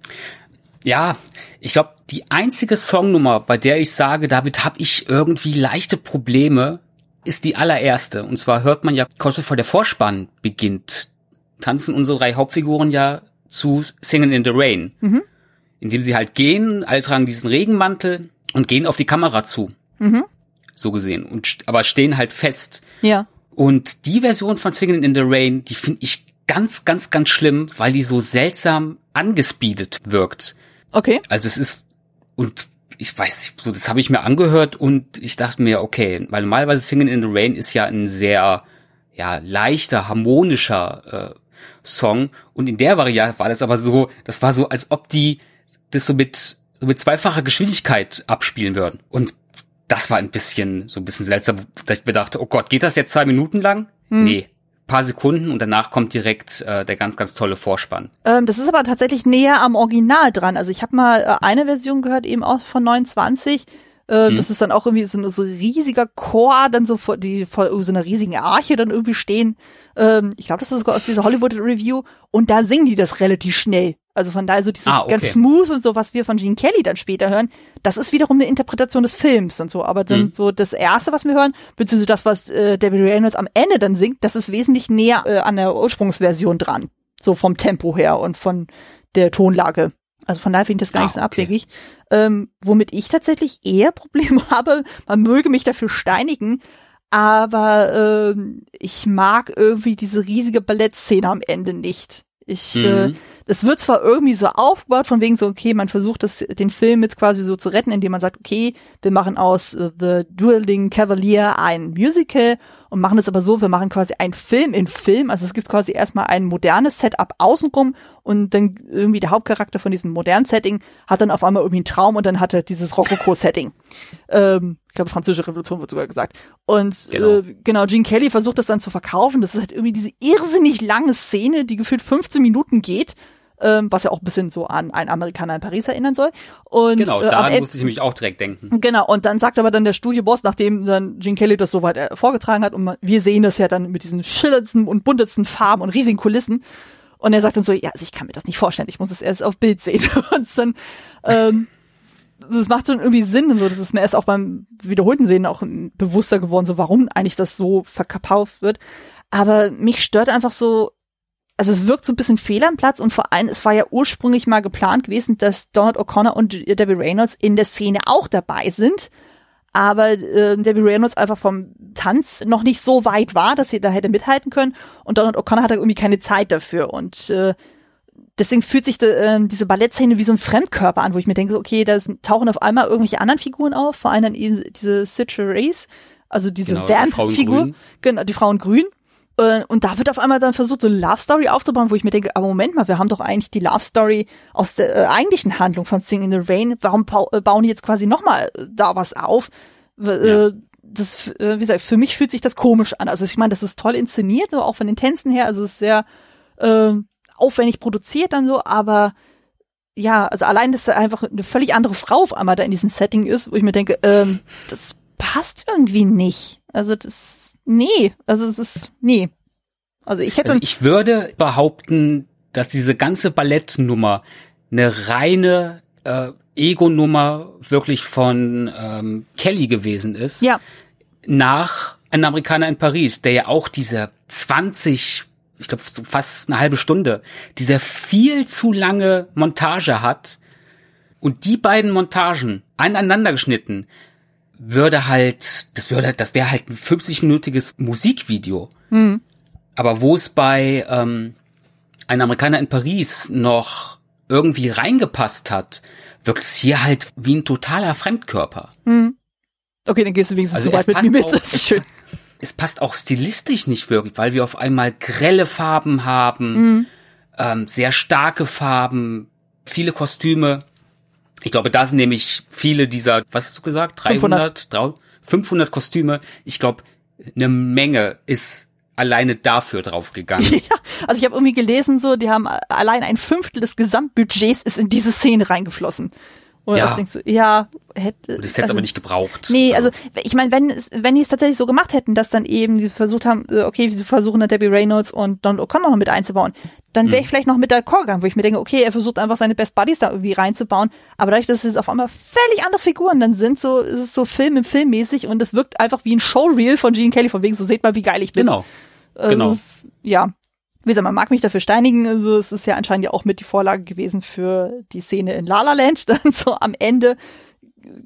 Ja, ich glaube, die einzige Songnummer, bei der ich sage, damit habe ich irgendwie leichte Probleme, ist die allererste. Und zwar hört man ja kurz bevor der Vorspann beginnt, tanzen unsere drei Hauptfiguren ja zu Singing in the Rain. Mhm. Indem sie halt gehen, alle tragen diesen Regenmantel und gehen auf die Kamera zu. Mhm. So gesehen. Und, aber stehen halt fest. Ja. Und die Version von Singing in the Rain, die finde ich ganz, ganz, ganz schlimm, weil die so seltsam angespeedet wirkt. Okay. Also es ist, und ich weiß so das habe ich mir angehört und ich dachte mir, okay, weil normalerweise Singing in the Rain ist ja ein sehr, ja, leichter, harmonischer äh, Song. Und in der Variante war das aber so, das war so, als ob die das so mit, so mit zweifacher Geschwindigkeit abspielen würden. Und das war ein bisschen, so ein bisschen seltsam, dass ich mir dachte, oh Gott, geht das jetzt zwei Minuten lang? Hm. Nee, paar Sekunden und danach kommt direkt äh, der ganz, ganz tolle Vorspann. Ähm, das ist aber tatsächlich näher am Original dran. Also ich habe mal äh, eine Version gehört, eben auch von 29. Äh, hm. Das ist dann auch irgendwie so ein so riesiger Chor, dann so vor, die vor so einer riesigen Arche dann irgendwie stehen. Ähm, ich glaube, das ist sogar aus dieser Hollywood Review. Und da singen die das relativ schnell. Also von daher so dieses ah, okay. ganz smooth und so, was wir von Gene Kelly dann später hören, das ist wiederum eine Interpretation des Films und so. Aber dann mhm. so das erste, was wir hören, beziehungsweise das, was äh, Debbie Reynolds am Ende dann singt, das ist wesentlich näher äh, an der Ursprungsversion dran. So vom Tempo her und von der Tonlage. Also von daher finde ich das gar ah, nicht so abwegig. Okay. Ähm, womit ich tatsächlich eher Probleme habe, man möge mich dafür steinigen, aber ähm, ich mag irgendwie diese riesige Ballettszene am Ende nicht. Ich, äh, mhm. äh, es wird zwar irgendwie so aufgebaut, von wegen so, okay, man versucht das, den Film jetzt quasi so zu retten, indem man sagt, okay, wir machen aus uh, The Dueling Cavalier ein Musical und machen es aber so, wir machen quasi einen Film in Film. Also es gibt quasi erstmal ein modernes Setup außenrum und dann irgendwie der Hauptcharakter von diesem modernen Setting hat dann auf einmal irgendwie einen Traum und dann hat er dieses Rokoko-Setting. ähm, ich glaube, französische Revolution wird sogar gesagt. Und genau. Äh, genau, Gene Kelly versucht das dann zu verkaufen. Das ist halt irgendwie diese irrsinnig lange Szene, die gefühlt 15 Minuten geht. Ähm, was ja auch ein bisschen so an einen Amerikaner in Paris erinnern soll. Und, genau, äh, daran äh, musste ich nämlich auch direkt denken. Genau, und dann sagt aber dann der Studioboss, nachdem dann Gene Kelly das soweit äh, vorgetragen hat, und man, wir sehen das ja dann mit diesen schillerndsten und buntesten Farben und riesigen Kulissen, und er sagt dann so, ja, also ich kann mir das nicht vorstellen, ich muss es erst auf Bild sehen. Und dann, ähm, das macht schon irgendwie Sinn und so. Das ist mir erst auch beim wiederholten Sehen auch bewusster geworden, so warum eigentlich das so verkauft wird. Aber mich stört einfach so, also es wirkt so ein bisschen fehl am Platz und vor allem, es war ja ursprünglich mal geplant gewesen, dass Donald O'Connor und Debbie Reynolds in der Szene auch dabei sind. Aber äh, Debbie Reynolds einfach vom Tanz noch nicht so weit war, dass sie da hätte mithalten können. Und Donald O'Connor hatte irgendwie keine Zeit dafür. Und äh, deswegen fühlt sich de, äh, diese Ballettszene wie so ein Fremdkörper an, wo ich mir denke, okay, da tauchen auf einmal irgendwelche anderen Figuren auf, vor allem diese Citra Race, also diese genau, Vamp-Figur, die genau, die Frauen grün. Äh, und da wird auf einmal dann versucht, so eine Love Story aufzubauen, wo ich mir denke, aber Moment mal, wir haben doch eigentlich die Love Story aus der äh, eigentlichen Handlung von Sing in the Rain. Warum äh, bauen die jetzt quasi nochmal äh, da was auf? Äh, ja. Das, wie gesagt, für mich fühlt sich das komisch an. Also ich meine, das ist toll inszeniert, so auch von den Tänzen her. Also es ist sehr aufwendig produziert dann so, aber ja, also allein, dass da einfach eine völlig andere Frau auf einmal da in diesem Setting ist, wo ich mir denke, ähm, das passt irgendwie nicht. Also das, nee, also es ist, nee. Also ich hätte. Also ich würde behaupten, dass diese ganze Ballettnummer eine reine äh, Ego-Nummer wirklich von ähm, Kelly gewesen ist. Ja. Nach Ein Amerikaner in Paris, der ja auch diese 20 ich glaube, so fast eine halbe Stunde, dieser viel zu lange Montage hat und die beiden Montagen aneinander geschnitten, würde halt, das würde, das wäre halt ein 50-minütiges Musikvideo. Mhm. Aber wo es bei ähm, ein Amerikaner in Paris noch irgendwie reingepasst hat, wirkt es hier halt wie ein totaler Fremdkörper. Mhm. Okay, dann gehst du wenigstens also so weit mit mir mit. Das ist schön es passt auch stilistisch nicht wirklich, weil wir auf einmal grelle Farben haben, mhm. ähm, sehr starke Farben, viele Kostüme. Ich glaube, da sind nämlich viele dieser, was hast du gesagt? 300, 500, 500 Kostüme. Ich glaube, eine Menge ist alleine dafür draufgegangen. Ja, also ich habe irgendwie gelesen, so, die haben allein ein Fünftel des Gesamtbudgets ist in diese Szene reingeflossen. Und Ja. denkst du, ja, hätte. Das hätte also- aber nicht gebraucht. Nee, also ich meine, wenn es- wenn die es tatsächlich so gemacht hätten, dass dann eben die versucht haben, äh, okay, sie versuchen dann Debbie Reynolds und Don O'Connor noch mit einzubauen, dann wäre ich vielleicht noch mit d'accord gegangen, wo ich mir denke, okay, er versucht einfach seine Best Buddies da irgendwie reinzubauen, aber dadurch, dass es jetzt auf einmal völlig andere Figuren dann sind, so ist es so Film im Film mäßig und es wirkt einfach wie ein Showreel von Gene Kelly, von wegen so seht mal, wie geil ich bin. Genau. Also genau. es- ja. Wie gesagt, man mag mich dafür steinigen. Also es ist ja anscheinend ja auch mit die Vorlage gewesen für die Szene in La La Land. Dann so am Ende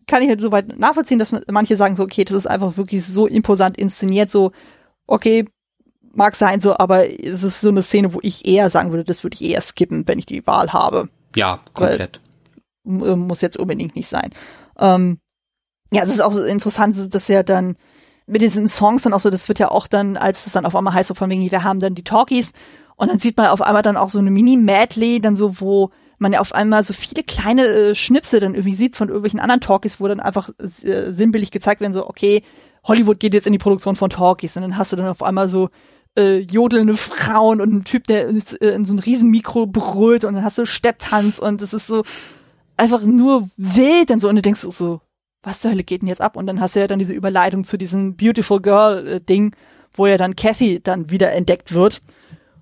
kann ich halt soweit nachvollziehen, dass man, manche sagen so, okay, das ist einfach wirklich so imposant inszeniert, so, okay, mag sein so, aber es ist so eine Szene, wo ich eher sagen würde, das würde ich eher skippen, wenn ich die Wahl habe. Ja, komplett. Äh, muss jetzt unbedingt nicht sein. Ähm, ja, es ist auch so interessant, dass ja dann mit diesen Songs dann auch so, das wird ja auch dann, als es dann auf einmal heißt, so von wegen, wir haben dann die Talkies. Und dann sieht man auf einmal dann auch so eine Mini-Medley, dann so, wo man ja auf einmal so viele kleine äh, Schnipsel dann irgendwie sieht von irgendwelchen anderen Talkies, wo dann einfach äh, sinnbildlich gezeigt werden, so, okay, Hollywood geht jetzt in die Produktion von Talkies. Und dann hast du dann auf einmal so äh, jodelnde Frauen und einen Typ, der in, äh, in so ein riesen Mikro brüllt und dann hast du Stepptanz und es ist so einfach nur wild und so. Und du denkst so, was zur Hölle geht denn jetzt ab? Und dann hast du ja dann diese Überleitung zu diesem Beautiful Girl äh, Ding, wo ja dann Kathy dann wieder entdeckt wird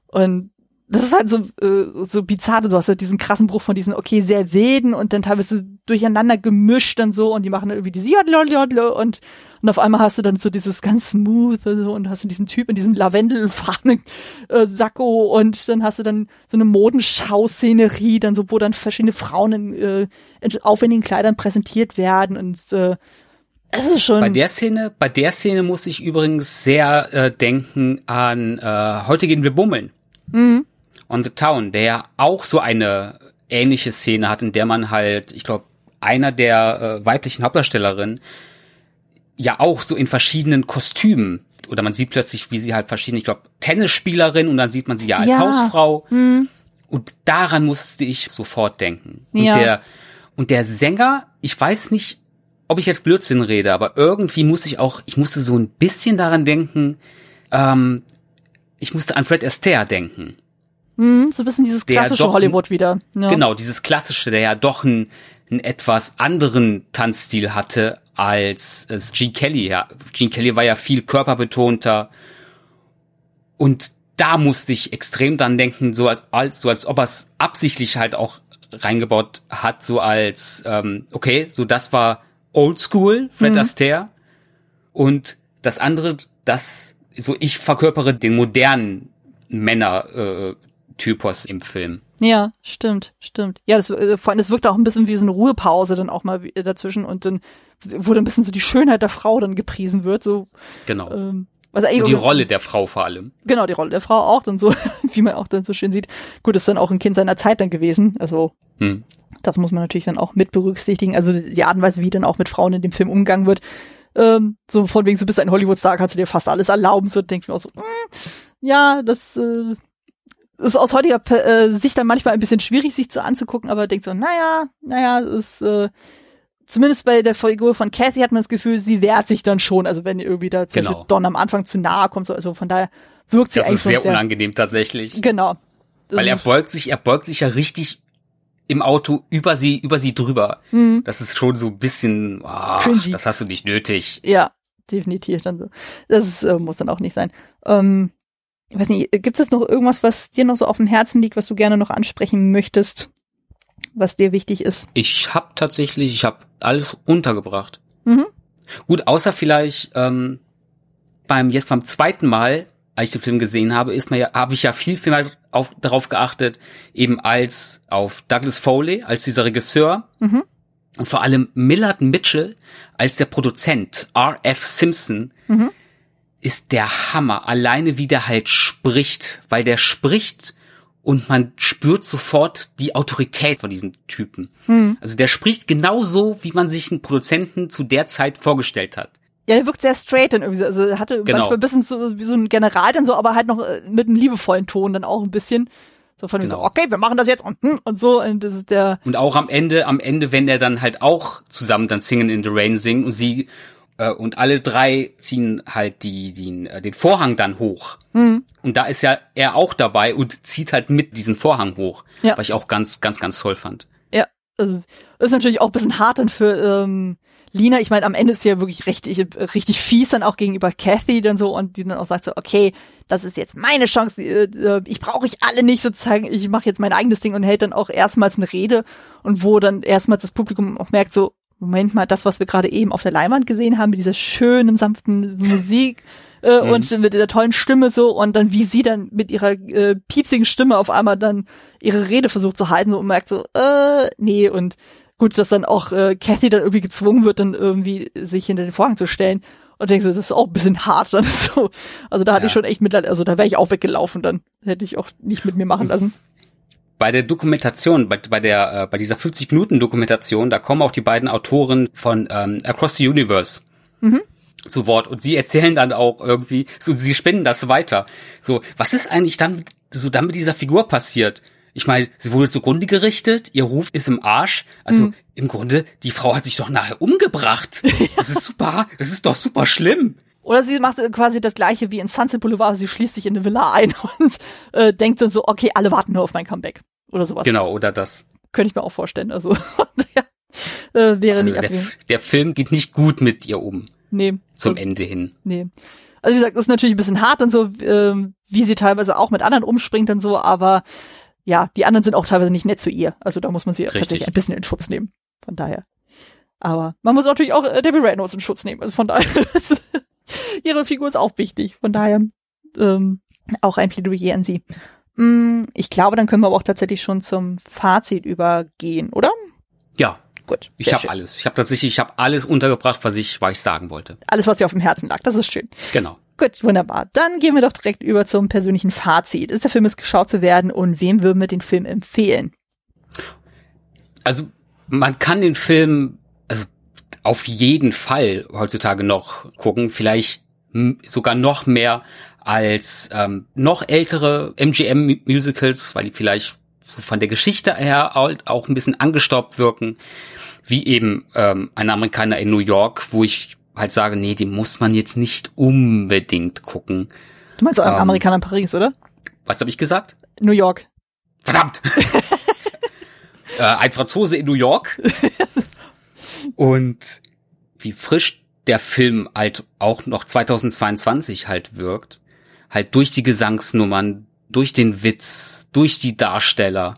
und das ist halt so, äh, so bizarr. Du hast halt diesen krassen Bruch von diesen, okay, sehr wilden und dann teilweise durcheinander gemischt und so und die machen dann irgendwie diese Jodle und, und auf einmal hast du dann so dieses ganz smooth und so und hast du diesen Typ in diesem lavendelfarbenen äh, Sakko und dann hast du dann so eine Modenschau-Szenerie, dann so, wo dann verschiedene Frauen in, äh, in aufwendigen Kleidern präsentiert werden und äh, es ist schon. Bei der Szene, bei der Szene muss ich übrigens sehr äh, denken an äh, Heute gehen wir bummeln. Mhm. On the Town, der ja auch so eine ähnliche Szene hat, in der man halt, ich glaube, einer der äh, weiblichen Hauptdarstellerinnen ja auch so in verschiedenen Kostümen oder man sieht plötzlich, wie sie halt verschiedene, ich glaube, Tennisspielerin und dann sieht man sie ja als Ja. Hausfrau. Mhm. Und daran musste ich sofort denken. Und Ja. der und der Sänger, ich weiß nicht, ob ich jetzt Blödsinn rede, aber irgendwie muss ich auch, ich musste so ein bisschen daran denken, ähm, ich musste an Fred Astaire denken. Mhm, so ein bisschen dieses klassische doch- Hollywood wieder. Ja. Genau, dieses klassische, der ja doch einen, einen etwas anderen Tanzstil hatte als es Gene Kelly. Ja, Gene Kelly war ja viel körperbetonter und da musste ich extrem dran denken, so als, als so als ob er es absichtlich halt auch reingebaut hat, so als ähm, okay, so das war Old School Fred Mhm. Astaire und das andere, das so ich verkörpere den modernen Männer äh, Typus im Film. Ja, stimmt, stimmt. Ja, das, äh, vor allem, das wirkt auch ein bisschen wie so eine Ruhepause dann auch mal äh, dazwischen und dann wurde ein bisschen so die Schönheit der Frau dann gepriesen wird, so, Genau. ähm, was eigentlich Und die Rolle der Frau vor allem. Genau, die Rolle der Frau auch dann so, wie man auch dann so schön sieht. Gut, ist dann auch ein Kind seiner Zeit dann gewesen, also, Hm. das muss man natürlich dann auch mit berücksichtigen, also die Art und Weise, wie dann auch mit Frauen in dem Film umgegangen wird, ähm, so von wegen, so bist du ein Hollywood-Star, kannst du dir fast alles erlauben, so denke ich mir auch so, mm, ja, das, äh, ist aus heutiger äh, Sicht dann manchmal ein bisschen schwierig, sich zu anzugucken, aber denkt so, naja, naja, ist, äh, zumindest bei der Figur von Cassie hat man das Gefühl, sie wehrt sich dann schon, also wenn irgendwie da zum Genau. Don am Anfang zu nahe kommt, so, also von daher wirkt sie Das eigentlich ist sehr sehr, unangenehm tatsächlich. genau. Weil er beugt sich, er beugt sich ja richtig im Auto über sie, über sie drüber. Mhm. Das ist schon so ein bisschen, Cringy. das hast du nicht nötig. Ja, definitiv dann so. Das äh, muss dann auch nicht sein. Ähm, ich weiß nicht, gibt es noch irgendwas, was dir noch so auf dem Herzen liegt, was du gerne noch ansprechen möchtest, was dir wichtig ist? Ich habe tatsächlich, ich habe alles untergebracht. Mhm. Gut, außer vielleicht ähm, beim jetzt beim zweiten Mal, als ich den Film gesehen habe, ist mir ja, habe ich ja viel, viel mehr auf, darauf geachtet, eben als auf Douglas Foley als dieser Regisseur Mhm. und vor allem Millard Mitchell als der Produzent R.F. Simpson Mhm. Ist der Hammer. Alleine wie der halt spricht, weil der spricht und man spürt sofort die Autorität von diesem Typen. Mhm. Also der spricht genauso, wie man sich einen Produzenten zu der Zeit vorgestellt hat. Ja, der wirkt sehr straight dann irgendwie. so. Also er hatte Genau. manchmal ein bisschen so, wie so ein General dann so, aber halt noch äh, mit einem liebevollen Ton dann auch ein bisschen. So von Genau. so, okay, wir machen das jetzt und, hm, und so. Und das ist der, Und auch am Ende, am Ende, wenn er dann halt auch zusammen dann Singen in the Rain singt und sie und alle drei ziehen halt die, die äh, den Vorhang dann hoch. hm, Und da ist ja er auch dabei und zieht halt mit diesen Vorhang hoch, Ja. was ich auch ganz, ganz, ganz toll fand. ja, Also, das ist natürlich auch ein bisschen hart dann für ähm, Lina. Ich meine, am Ende ist sie ja wirklich richtig, richtig fies dann auch gegenüber Kathy dann so und die dann auch sagt so, okay, das ist jetzt meine Chance, äh, äh, ich brauche ich alle nicht sozusagen, ich mache jetzt mein eigenes Ding und hält dann auch erstmals eine Rede und wo dann erstmals das Publikum auch merkt so, Moment mal, das, was wir gerade eben auf der Leinwand gesehen haben, mit dieser schönen, sanften Musik äh, mhm. und mit der tollen Stimme so und dann wie sie dann mit ihrer äh, piepsigen Stimme auf einmal dann ihre Rede versucht zu halten und merkt so, äh, nee und gut, dass dann auch äh, Kathy dann irgendwie gezwungen wird, dann irgendwie sich hinter den Vorhang zu stellen und denkst du, das ist auch ein bisschen hart dann so. Also da hatte ja. ich schon echt Mitleid, also da wäre ich auch weggelaufen dann. Hätte ich auch nicht mit mir machen lassen. Bei der Dokumentation, bei, bei der, äh, bei dieser 50 Minuten Dokumentation, da kommen auch die beiden Autoren von ähm, Across the Universe mhm. zu Wort und sie erzählen dann auch irgendwie, so sie spinnen das weiter. So, was ist eigentlich dann so dann mit dieser Figur passiert? Ich meine, sie wurde zugrunde gerichtet, ihr Ruf ist im Arsch. Also mhm. im Grunde, die Frau hat sich doch nachher umgebracht. Das ist super, das ist doch super schlimm. Oder sie macht quasi das gleiche wie in Sunset Boulevard, sie schließt sich in eine Villa ein und äh, denkt dann so, okay, alle warten nur auf mein Comeback. Oder sowas. Genau, oder das. Könnte ich mir auch vorstellen. Also ja, äh, wäre also nicht der, der Film geht nicht gut mit ihr um. Nee. Zum also, Ende hin. Nee. Also wie gesagt, das ist natürlich ein bisschen hart und so, äh, wie sie teilweise auch mit anderen umspringt und so, aber ja, die anderen sind auch teilweise nicht nett zu ihr. Also da muss man sie Richtig. tatsächlich ein bisschen in Schutz nehmen. Von daher. Aber man muss natürlich auch äh, Debbie Reynolds in Schutz nehmen. Also von daher, ihre Figur ist auch wichtig. Von daher ähm, auch ein Plädoyer an sie. Mm, ich glaube, dann können wir aber auch tatsächlich schon zum Fazit übergehen, oder? Ja. Gut. Ich habe alles. Ich habe tatsächlich, ich habe alles untergebracht, was ich, was ich sagen wollte. Alles, was dir auf dem Herzen lag. Das ist schön. Genau. Gut, wunderbar. Dann gehen wir doch direkt über zum persönlichen Fazit. Ist der Film es geschaut zu werden und wem würden wir den Film empfehlen? Also, man kann den Film, also auf jeden Fall heutzutage noch gucken, vielleicht sogar noch mehr als ähm, noch ältere MGM-Musicals, weil die vielleicht von der Geschichte her auch ein bisschen angestaubt wirken, wie eben ähm, ein Amerikaner in New York, wo ich halt sage, nee, die muss man jetzt nicht unbedingt gucken. Du meinst ähm, Amerikaner in Paris, oder? Was habe ich gesagt? New York. Verdammt! äh, ein Franzose in New York. Und wie frisch der Film halt auch noch 2022 halt wirkt. Halt durch die Gesangsnummern, durch den Witz, durch die Darsteller.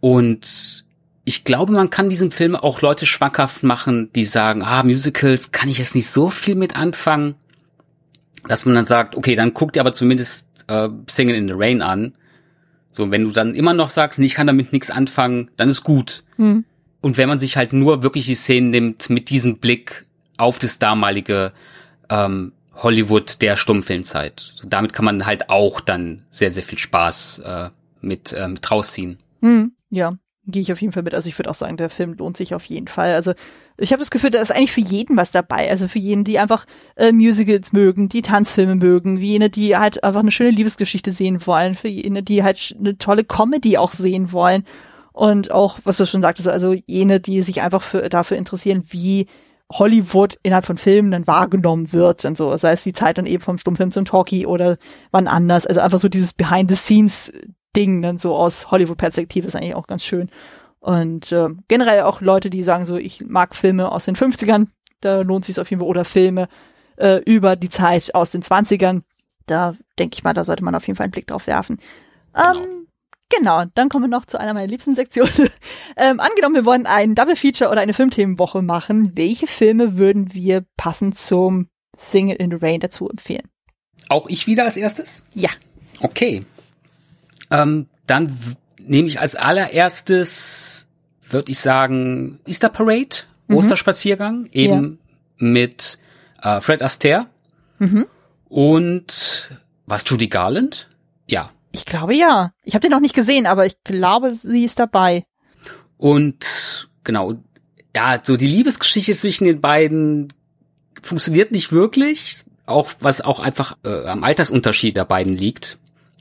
Und ich glaube, man kann diesem Film auch Leute schwankhaft machen, die sagen, ah, Musicals kann ich jetzt nicht so viel mit anfangen, dass man dann sagt, okay, dann guck dir aber zumindest äh, Singing in the Rain an. So, wenn du dann immer noch sagst, nee, ich kann damit nichts anfangen, dann ist gut. Hm. Und wenn man sich halt nur wirklich die Szenen nimmt mit diesem Blick auf das damalige ähm, Hollywood der Stummfilmzeit, so, damit kann man halt auch dann sehr, sehr viel Spaß äh, mit, äh, mit rausziehen. Hm, ja, gehe ich auf jeden Fall mit. Also ich würde auch sagen, der Film lohnt sich auf jeden Fall. Also ich habe das Gefühl, da ist eigentlich für jeden was dabei. Also für jeden, die einfach äh, Musicals mögen, die Tanzfilme mögen, wie jene, die halt einfach eine schöne Liebesgeschichte sehen wollen, für jene, die halt eine tolle Comedy auch sehen wollen. Und auch, was du schon sagtest, also jene, die sich einfach für, dafür interessieren, wie Hollywood innerhalb von Filmen dann wahrgenommen wird und so, sei es die Zeit dann eben vom Stummfilm zum Talkie oder wann anders. Also einfach so dieses Behind the Scenes Ding dann so aus Hollywood-Perspektive ist eigentlich auch ganz schön. Und äh, generell auch Leute, die sagen so, ich mag Filme aus den 50ern, da lohnt sich auf jeden Fall, oder Filme äh, über die Zeit aus den 20ern. Da denke ich mal, da sollte man auf jeden Fall einen Blick drauf werfen. Genau. Ähm, genau, dann kommen wir noch zu einer meiner liebsten Sektionen. ähm, angenommen, wir wollen ein Double Feature oder eine Filmthemenwoche machen. Welche Filme würden wir passend zum Single in the Rain dazu empfehlen? Auch ich wieder als erstes? Ja. Okay. Ähm, dann nehme ich als allererstes, würde ich sagen, Easter Parade, mhm. Osterspaziergang, eben ja. mit äh, Fred Astaire mhm. und was Judy Garland? Ja. Ich glaube ja. Ich habe den noch nicht gesehen, aber ich glaube, sie ist dabei. Und genau, ja, so die Liebesgeschichte zwischen den beiden funktioniert nicht wirklich, auch was auch einfach äh, am Altersunterschied der beiden liegt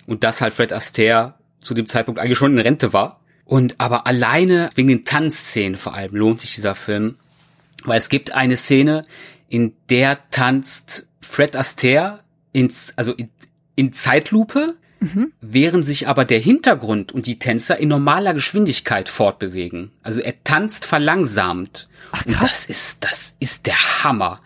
und dass halt Fred Astaire zu dem Zeitpunkt eigentlich schon in Rente war. Und aber alleine wegen den Tanzszenen vor allem lohnt sich dieser Film, weil es gibt eine Szene, in der tanzt Fred Astaire ins, also in, in Zeitlupe mhm. während sich aber der Hintergrund und die Tänzer in normaler Geschwindigkeit fortbewegen. Also er tanzt verlangsamt. Ach, und das ist, das ist der Hammer.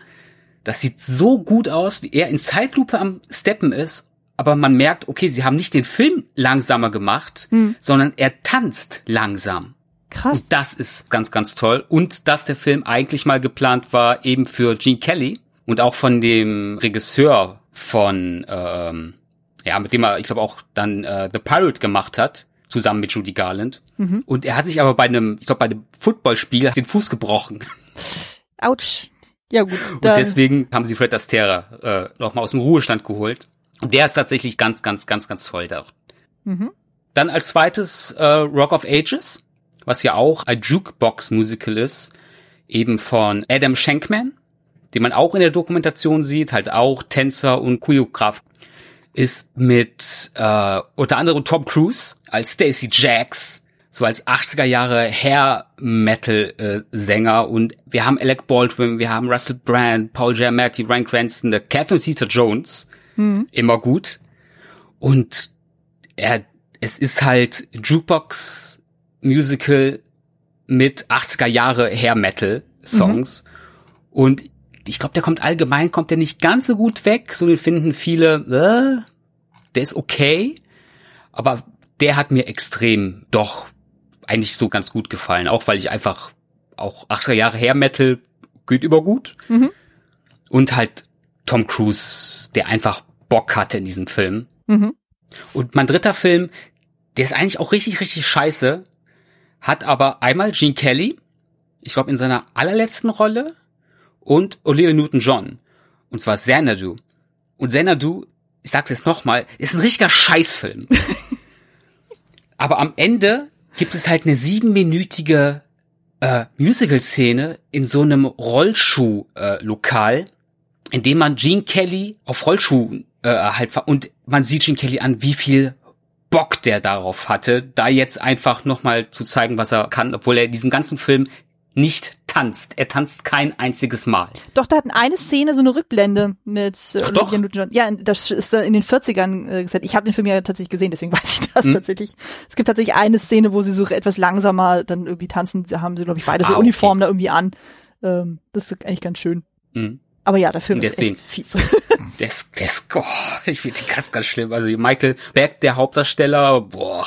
Das sieht so gut aus, wie er in Zeitlupe am Steppen ist, aber man merkt, okay, sie haben nicht den Film langsamer gemacht, hm. sondern er tanzt langsam. Krass. Und das ist ganz, ganz toll. Und dass der Film eigentlich mal geplant war, eben für Gene Kelly und auch von dem Regisseur von, ähm, ja, mit dem er, ich glaube, auch dann äh, The Pirate gemacht hat, zusammen mit Judy Garland. Mhm. Und er hat sich aber bei einem, ich glaube, bei einem Footballspiel den Fuß gebrochen. Autsch. Ja gut. Und deswegen haben sie Fred Astaire äh, nochmal aus dem Ruhestand geholt. Und der ist tatsächlich ganz, ganz, ganz, ganz toll da. Mhm. Dann als zweites äh, Rock of Ages, was ja auch ein Jukebox-Musical ist, eben von Adam Shankman, den man auch in der Dokumentation sieht, halt auch Tänzer und Choreograf, ist mit äh, unter anderem Tom Cruise als Stacy Jacks, so als 80er Jahre Hair Metal äh, Sänger und wir haben Alec Baldwin, wir haben Russell Brand, Paul Giamatti, Ryan Cranston, der Catherine Zeta Jones Mhm. Immer gut. Und er, es ist halt Jukebox Musical mit 80er Jahre Hair Metal Songs. Mhm. Und ich glaube, der kommt allgemein, kommt der nicht ganz so gut weg. So den finden viele, äh, der ist okay. Aber der hat mir extrem doch eigentlich so ganz gut gefallen. Auch weil ich einfach auch 80er Jahre Hair Metal geht über gut. Mhm. Und halt Tom Cruise, der einfach Bock hatte in diesem Film. Mhm. Und mein dritter Film, der ist eigentlich auch richtig, richtig scheiße, hat aber einmal Gene Kelly, ich glaube in seiner allerletzten Rolle, und Olivia Newton-John. Und zwar Xanadu. Und Xanadu, ich sag's jetzt nochmal, ist ein richtiger Scheißfilm. aber am Ende gibt es halt eine siebenminütige äh, Musical-Szene in so einem Rollschuh-Lokal, äh, in dem man Gene Kelly auf Rollschuhen äh, halt und man sieht Gene Kelly an, wie viel Bock der darauf hatte, da jetzt einfach nochmal zu zeigen, was er kann, obwohl er diesen ganzen Film nicht tanzt. Er tanzt kein einziges Mal. Doch, da hatten eine Szene so eine Rückblende mit äh, Ach, Olivia Newton-John. Ja, das ist in den 40ern äh, gesagt. Ich habe den Film ja tatsächlich gesehen, deswegen weiß ich das hm. tatsächlich. Es gibt tatsächlich eine Szene, wo sie so etwas langsamer dann irgendwie tanzen. Da haben sie, glaube ich, beide so ah, okay. Uniformen da irgendwie an. Ähm, das ist eigentlich ganz schön. Hm. Aber ja, der Film Deswegen. ist fies. Das, das, oh, ich finde die ganz, ganz schlimm. Also Michael Beck, der Hauptdarsteller, boah,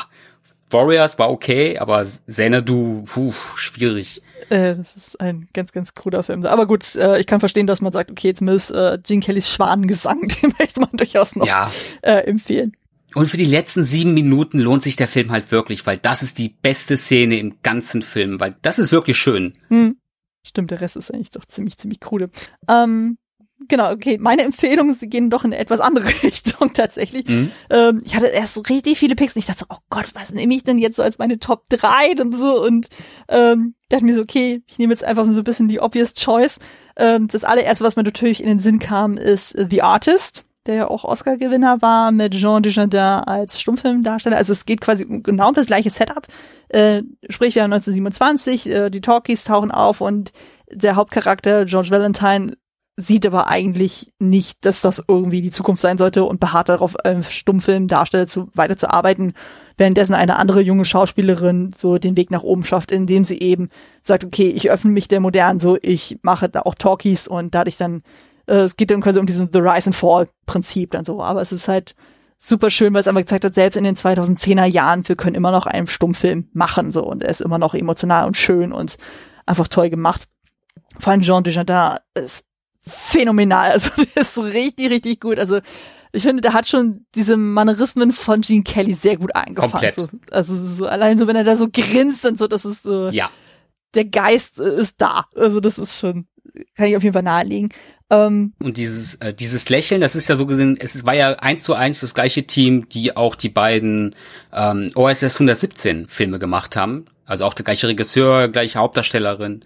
Warriors war okay, aber Xanadu, puh, schwierig. Äh, das ist ein ganz, ganz kruder Film. Aber gut, äh, ich kann verstehen, dass man sagt, okay, zumindest äh, Gene Kellys Schwanengesang, den möchte man durchaus noch ja. äh, empfehlen. Und für die letzten sieben Minuten lohnt sich der Film halt wirklich, weil das ist die beste Szene im ganzen Film, weil das ist wirklich schön. Hm. Stimmt, der Rest ist eigentlich doch ziemlich, ziemlich krude. Ähm, genau, okay, meine Empfehlungen sie gehen doch in eine etwas andere Richtung tatsächlich. Mhm. Ähm, ich hatte erst richtig viele Picks und ich dachte so, oh Gott, was nehme ich denn jetzt so als meine Top 3 und so und ähm, dachte mir so, okay, ich nehme jetzt einfach so ein bisschen die obvious choice. Ähm, das allererste, was mir natürlich in den Sinn kam, ist The Artist der ja auch Oscar-Gewinner war, mit Jean Dujardin als Stummfilmdarsteller. Also es geht quasi genau um das gleiche Setup. Äh, sprich, wir haben 1927, äh, die Talkies tauchen auf und der Hauptcharakter, George Valentine, sieht aber eigentlich nicht, dass das irgendwie die Zukunft sein sollte und beharrt darauf, äh, Stummfilmdarsteller zu, weiterzuarbeiten, währenddessen eine andere junge Schauspielerin so den Weg nach oben schafft, indem sie eben sagt, okay, ich öffne mich der Modern, so ich mache da auch Talkies und dadurch dann, äh, es geht dann quasi um diesen The Rise and Fall Prinzip dann so, aber es ist halt super schön, weil es einfach gezeigt hat, selbst in den 2010er Jahren, wir können immer noch einen Stummfilm machen, so, und er ist immer noch emotional und schön und einfach toll gemacht. Vor allem Jean Dujardin ist phänomenal. Also der ist so richtig, richtig gut. Also ich finde, der hat schon diese Manierismen von Gene Kelly sehr gut eingefangen. So, also so allein so, wenn er da so grinst und so, das ist so. Ja. Der Geist ist da. Also das ist schon, kann ich auf jeden Fall nahelegen. Ähm, und dieses, äh, dieses Lächeln, das ist ja so gesehen, es war ja eins zu eins das gleiche Team, die auch die beiden ähm, OSS 117 Filme gemacht haben. Also auch der gleiche Regisseur, gleiche Hauptdarstellerin.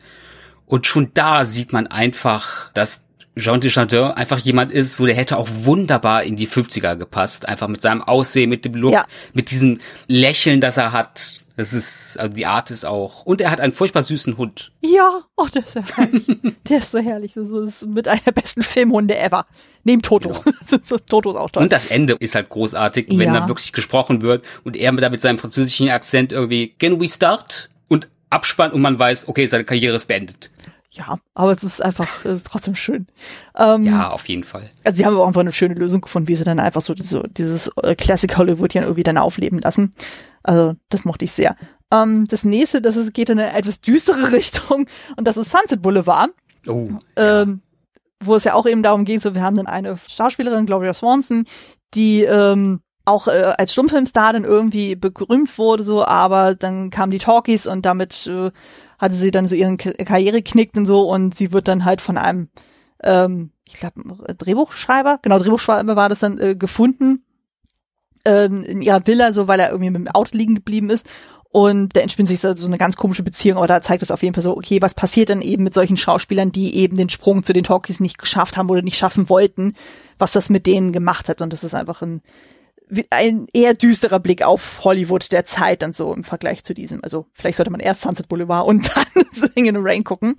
Und schon da sieht man einfach, dass Jean Dujardin einfach jemand ist, so der hätte auch wunderbar in die 50er gepasst, einfach mit seinem Aussehen, mit dem Look, ja. mit diesem Lächeln, das er hat. Das ist, also die Art ist auch. Und er hat einen furchtbar süßen Hund. Ja, oh, der ist ja herrlich. der ist so herrlich. Das ist mit einer der besten Filmhunde ever. Neben Toto. Genau. Toto ist auch toll. Und das Ende ist halt großartig, wenn ja. dann wirklich gesprochen wird und er da mit seinem französischen Akzent irgendwie, can we start? Und Abspann und man weiß, okay, seine Karriere ist beendet. Ja, aber es ist einfach, es ist trotzdem schön. Ähm, ja, auf jeden Fall. Also sie haben auch einfach eine schöne Lösung gefunden, wie sie dann einfach so, so dieses äh, Classic Hollywood ja irgendwie dann aufleben lassen. Also das mochte ich sehr. Ähm, das nächste, das ist, geht in eine etwas düstere Richtung und das ist Sunset Boulevard. Oh. Ähm, ja. Wo es ja auch eben darum geht, so wir haben dann eine Schauspielerin, Gloria Swanson, die ähm, auch äh, als Stummfilmstar dann irgendwie berühmt wurde, so, aber dann kamen die Talkies und damit äh, hatte sie dann so ihren Karriere knickt und so und sie wird dann halt von einem, ähm, ich glaube, Drehbuchschreiber, genau, Drehbuchschreiber war das dann äh, gefunden ähm, in ihrer Villa, so weil er irgendwie mit dem Auto liegen geblieben ist. Und da entspinnt sich so eine ganz komische Beziehung, aber da zeigt es auf jeden Fall so, okay, was passiert dann eben mit solchen Schauspielern, die eben den Sprung zu den Talkies nicht geschafft haben oder nicht schaffen wollten, was das mit denen gemacht hat. Und das ist einfach ein ein eher düsterer Blick auf Hollywood der Zeit dann so im Vergleich zu diesem. Also vielleicht sollte man erst Sunset Boulevard und dann Sing in the Rain gucken.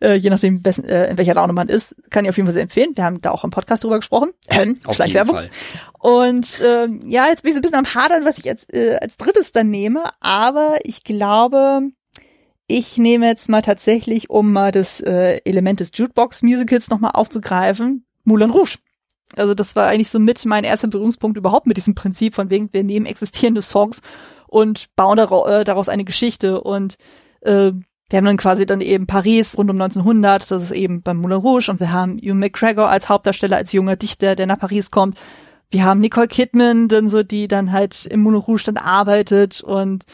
Äh, je nachdem, wessen, äh, in welcher Laune man ist, kann ich auf jeden Fall sehr empfehlen. Wir haben da auch im Podcast drüber gesprochen. Ähm, auf jeden Fall. Und äh, ja, jetzt bin ich so ein bisschen am Hadern, was ich als, äh, als drittes dann nehme. Aber ich glaube, ich nehme jetzt mal tatsächlich, um mal das äh, Element des Jukebox-Musicals nochmal aufzugreifen, Moulin Rouge. Also das war eigentlich so mit mein erster Berührungspunkt überhaupt mit diesem Prinzip von wegen, wir nehmen existierende Songs und bauen äh, daraus eine Geschichte und äh, wir haben dann quasi dann eben Paris rund um 1900, das ist eben beim Moulin Rouge und wir haben Hugh McGregor als Hauptdarsteller, als junger Dichter, der nach Paris kommt. Wir haben Nicole Kidman, dann so, die dann halt im Moulin Rouge dann arbeitet und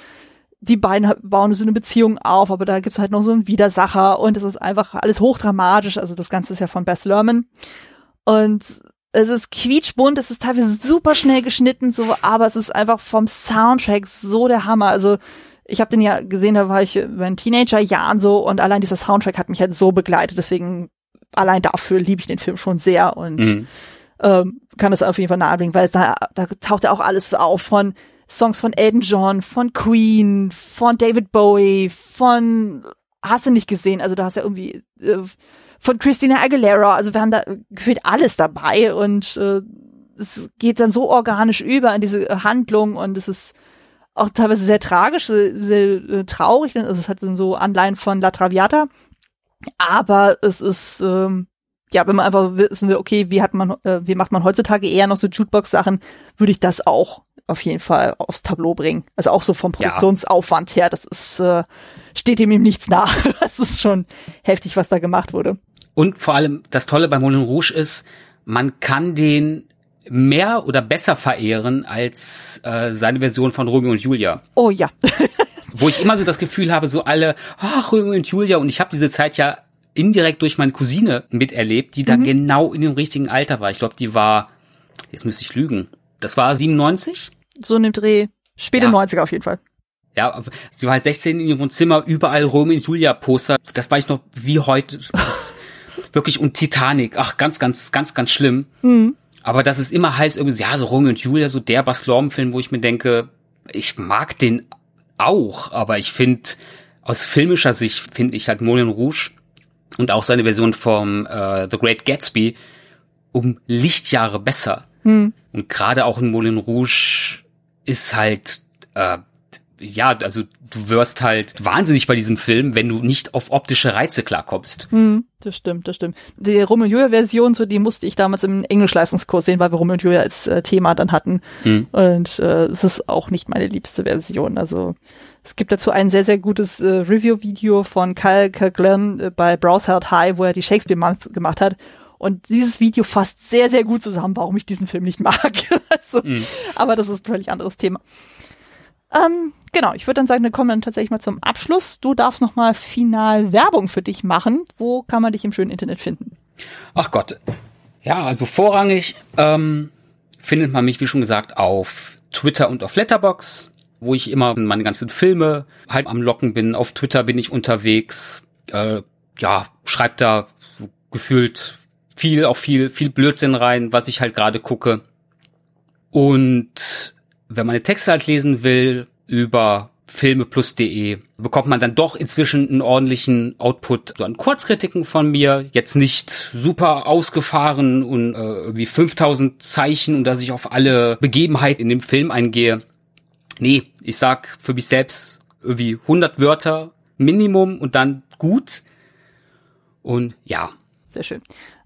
die beiden bauen so eine Beziehung auf, aber da gibt's halt noch so einen Widersacher und es ist einfach alles hochdramatisch. Also das Ganze ist ja von Bess Lerman. Und es ist quietschbunt, es ist teilweise super schnell geschnitten, so, aber es ist einfach vom Soundtrack so der Hammer. Also ich habe den ja gesehen, da war ich in meinen Teenagerjahren so und allein dieser Soundtrack hat mich halt so begleitet. Deswegen allein dafür liebe ich den Film schon sehr und mhm. ähm, kann das auf jeden Fall nahebringen, weil da, da taucht ja auch alles auf von Songs von Elton John, von Queen, von David Bowie, von hast du nicht gesehen, also da hast ja irgendwie äh, von Christina Aguilera. Also wir haben da gefühlt alles dabei und äh, es geht dann so organisch über in diese Handlung und es ist auch teilweise sehr tragisch, sehr, sehr äh, traurig. Also es hat dann so Anleihen von La Traviata. Aber es ist, ähm, ja, wenn man einfach wissen will, okay, wie hat man, äh, wie macht man heutzutage eher noch so Jukebox-Sachen, würde ich das auch auf jeden Fall aufs Tableau bringen. Also auch so vom Produktionsaufwand her, das ist, äh, steht ihm ihm nichts nach. Das ist schon heftig, was da gemacht wurde. Und vor allem das Tolle bei Moulin Rouge ist, man kann den mehr oder besser verehren als äh, seine Version von Romeo und Julia. Oh ja. Wo ich immer so das Gefühl habe, so alle, ach, Romeo und Julia, und ich habe diese Zeit ja indirekt durch meine Cousine miterlebt, die da mhm. genau in dem richtigen Alter war. Ich glaube, die war, jetzt müsste ich lügen, das war 97? So in dem Dreh, späte ja. 90er auf jeden Fall. Ja, sie war halt 16 in ihrem Zimmer, überall Romeo und Julia Poster. Das war ich noch wie heute. Das, wirklich und Titanic, ach ganz, ganz, ganz, ganz schlimm. Mhm. Aber das ist immer heißt irgendwie, ja, so Romeo und Julia, so der Bas Film, wo ich mir denke, ich mag den auch, aber ich finde, aus filmischer Sicht finde ich halt Moulin Rouge und auch seine Version vom äh, The Great Gatsby um Lichtjahre besser. Mhm. Und gerade auch in Moulin Rouge ist halt äh, ja, also du wirst halt wahnsinnig bei diesem Film, wenn du nicht auf optische Reize klarkommst. Hm, das stimmt, das stimmt. Die Romeo und Julia Version, so die musste ich damals im Englischleistungskurs sehen, weil wir Romeo und Julia als äh, Thema dann hatten. Hm. Und äh, es ist auch nicht meine liebste Version. Also es gibt dazu ein sehr, sehr gutes äh, Review-Video von Kyle Kirkland äh, bei Browse Held High, wo er die Shakespeare Month gemacht hat. Und dieses Video fasst sehr, sehr gut zusammen, warum ich diesen Film nicht mag. also, mhm. Aber das ist ein völlig anderes Thema. Ähm, genau, ich würde dann sagen, wir kommen dann tatsächlich mal zum Abschluss. Du darfst noch mal final Werbung für dich machen. Wo kann man dich im schönen Internet finden? Ach Gott. Ja, also vorrangig ähm, findet man mich, wie schon gesagt, auf Twitter und auf Letterbox, wo ich immer meine ganzen Filme halb am Locken bin. Auf Twitter bin ich unterwegs. Äh, ja, schreibt da gefühlt viel auf viel, viel Blödsinn rein, was ich halt gerade gucke. Und wenn man eine Texte halt lesen will über filmeplus.de bekommt man dann doch inzwischen einen ordentlichen Output so an Kurzkritiken von mir. Jetzt nicht super ausgefahren und äh, irgendwie 5000 Zeichen und dass ich auf alle Begebenheiten in dem Film eingehe. Nee, ich sag für mich selbst irgendwie 100 Wörter Minimum und dann gut. Und ja. Sehr schön.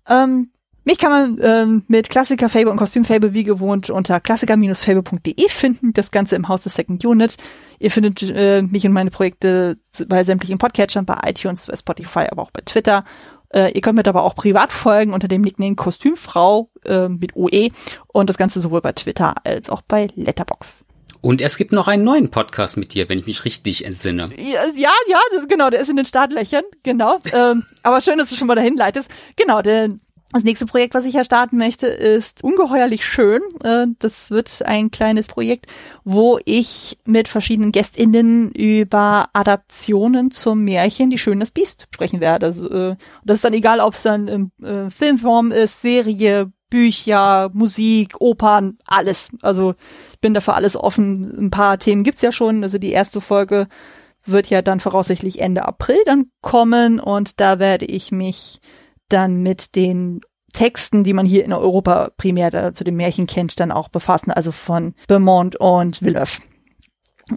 Ähm, mich kann man ähm, mit Klassiker Fable und Kostüm Fable wie gewohnt unter klassiker-fable.de finden. Das Ganze im Haus des Second Unit. Ihr findet äh, mich und meine Projekte bei sämtlichen Podcatchern, bei iTunes, bei Spotify, aber auch bei Twitter. Äh, ihr könnt mir aber auch privat folgen unter dem Nickname Kostümfrau äh, mit OE und das Ganze sowohl bei Twitter als auch bei Letterbox. Und es gibt noch einen neuen Podcast mit dir, wenn ich mich richtig entsinne. Ja, ja, ja genau, der ist in den Startlöchern, genau. ähm, aber schön, dass du schon mal dahin leitest. Genau, der das nächste Projekt, was ich ja starten möchte, ist ungeheuerlich schön. Äh, das wird ein kleines Projekt, wo ich mit verschiedenen GästInnen über Adaptionen zum Märchen Die Schön das Biest sprechen werde. Also, äh, das ist dann egal, ob es dann in äh, Filmform ist, Serie, Bücher, Musik, Opern, alles. Also ich bin dafür alles offen. Ein paar Themen gibt's ja schon. Also die erste Folge wird ja dann voraussichtlich Ende April dann kommen und da werde ich mich dann mit den Texten, die man hier in Europa primär da, zu dem Märchen kennt, dann auch befassen, also von Beaumont und Villeneuve.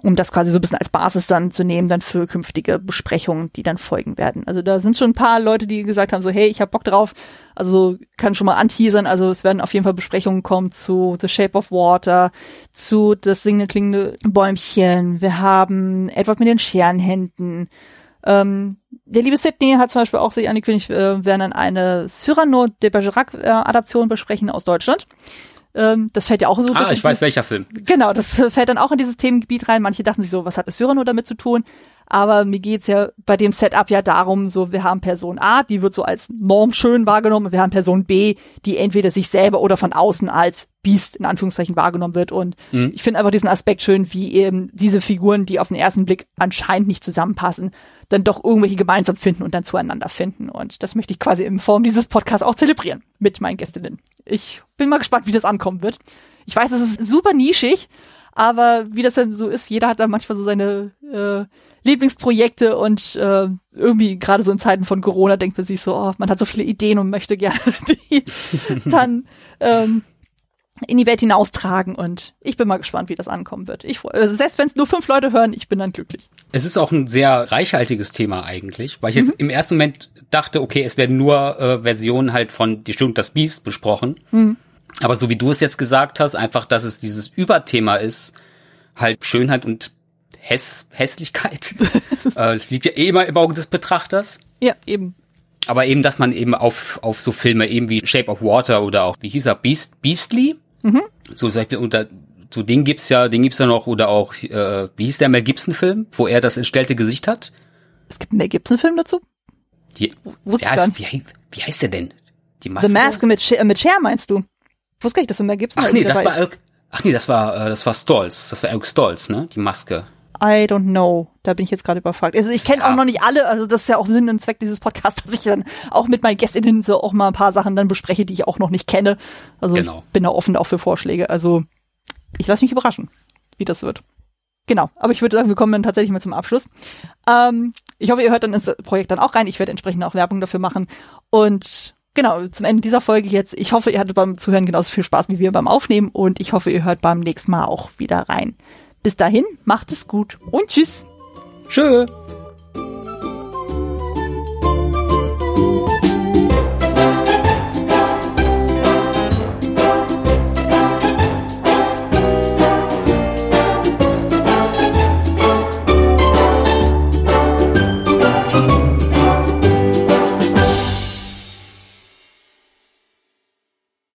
Um das quasi so ein bisschen als Basis dann zu nehmen, dann für künftige Besprechungen, die dann folgen werden. Also da sind schon ein paar Leute, die gesagt haben, so hey, ich hab Bock drauf. Also kann schon mal anteasern. Also es werden auf jeden Fall Besprechungen kommen zu The Shape of Water, zu Das singende klingende Bäumchen. Wir haben Edward mit den Scherenhänden. Ähm, der liebe Sidney hat zum Beispiel auch sich angekündigt, wir werden dann eine Cyrano de Bergerac-Adaption besprechen aus Deutschland. Ähm, das fällt ja auch so. Ah, ich weiß welcher Film. Genau, das fällt dann auch in dieses Themengebiet rein. Manche dachten sich so, was hat das Cyrano damit zu tun? Aber mir geht's ja bei dem Setup ja darum, so wir haben Person A, die wird so als Norm schön wahrgenommen, und wir haben Person B, die entweder sich selber oder von außen als Biest in Anführungszeichen wahrgenommen wird. Und mhm. ich finde einfach diesen Aspekt schön, wie eben diese Figuren, die auf den ersten Blick anscheinend nicht zusammenpassen, dann doch irgendwelche gemeinsam finden und dann zueinander finden. Und das möchte ich quasi in Form dieses Podcasts auch zelebrieren mit meinen Gästinnen. Ich bin mal gespannt, wie das ankommen wird. Ich weiß, es ist super nischig, aber wie das dann so ist, jeder hat da manchmal so seine äh, Lieblingsprojekte und äh, irgendwie gerade so in Zeiten von Corona denkt man sich so, oh, man hat so viele Ideen und möchte gerne die dann ähm, in die Welt hinaustragen und ich bin mal gespannt, wie das ankommen wird. Ich also selbst wenn es nur fünf Leute hören, ich bin dann glücklich. Es ist auch ein sehr reichhaltiges Thema eigentlich, weil ich mhm. jetzt im ersten Moment dachte, okay, es werden nur äh, Versionen halt von Die Stunde das Biest besprochen. Mhm. Aber so wie du es jetzt gesagt hast, einfach, dass es dieses Überthema ist, halt Schönheit und Häss Hässlichkeit, äh, liegt ja eh immer im Auge des Betrachters. Ja, eben. Aber eben, dass man eben auf, auf so Filme eben wie Shape of Water oder auch, wie hieß er, Beast, Beastly? Mhm. So, sag ich, unter, so den gibt's ja, den gibt's ja noch, oder auch, äh, wie hieß der Mel Gibson-Film, wo er das entstellte Gesicht hat? Es gibt einen Mel Gibson-Film dazu? Die, Wusste der heißt, wie, wie heißt der denn? Die Maske? The Mask mit, Cher, mit Cher meinst du? Wusste gar nicht, dass du Mel Gibson Ach nee, das war, ach nee, das war, äh, das war Stolz. Das war Eric Stolz, ne? Die Maske. I don't know. Da bin ich jetzt gerade überfragt. Also ich kenne ja. auch noch nicht alle, also das ist ja auch Sinn und Zweck dieses Podcasts, dass ich dann auch mit meinen Gästinnen so auch mal ein paar Sachen dann bespreche, die ich auch noch nicht kenne. Also genau. bin da offen auch für Vorschläge. Also ich lasse mich überraschen, wie das wird. Genau, aber ich würde sagen, wir kommen dann tatsächlich mal zum Abschluss. Ähm, ich hoffe, ihr hört dann ins Projekt dann auch rein. Ich werde entsprechend auch Werbung dafür machen. Und genau, zum Ende dieser Folge jetzt. Ich hoffe, ihr hattet beim Zuhören genauso viel Spaß wie wir beim Aufnehmen und ich hoffe, ihr hört beim nächsten Mal auch wieder rein. Bis dahin, macht es gut und tschüss. Tschö.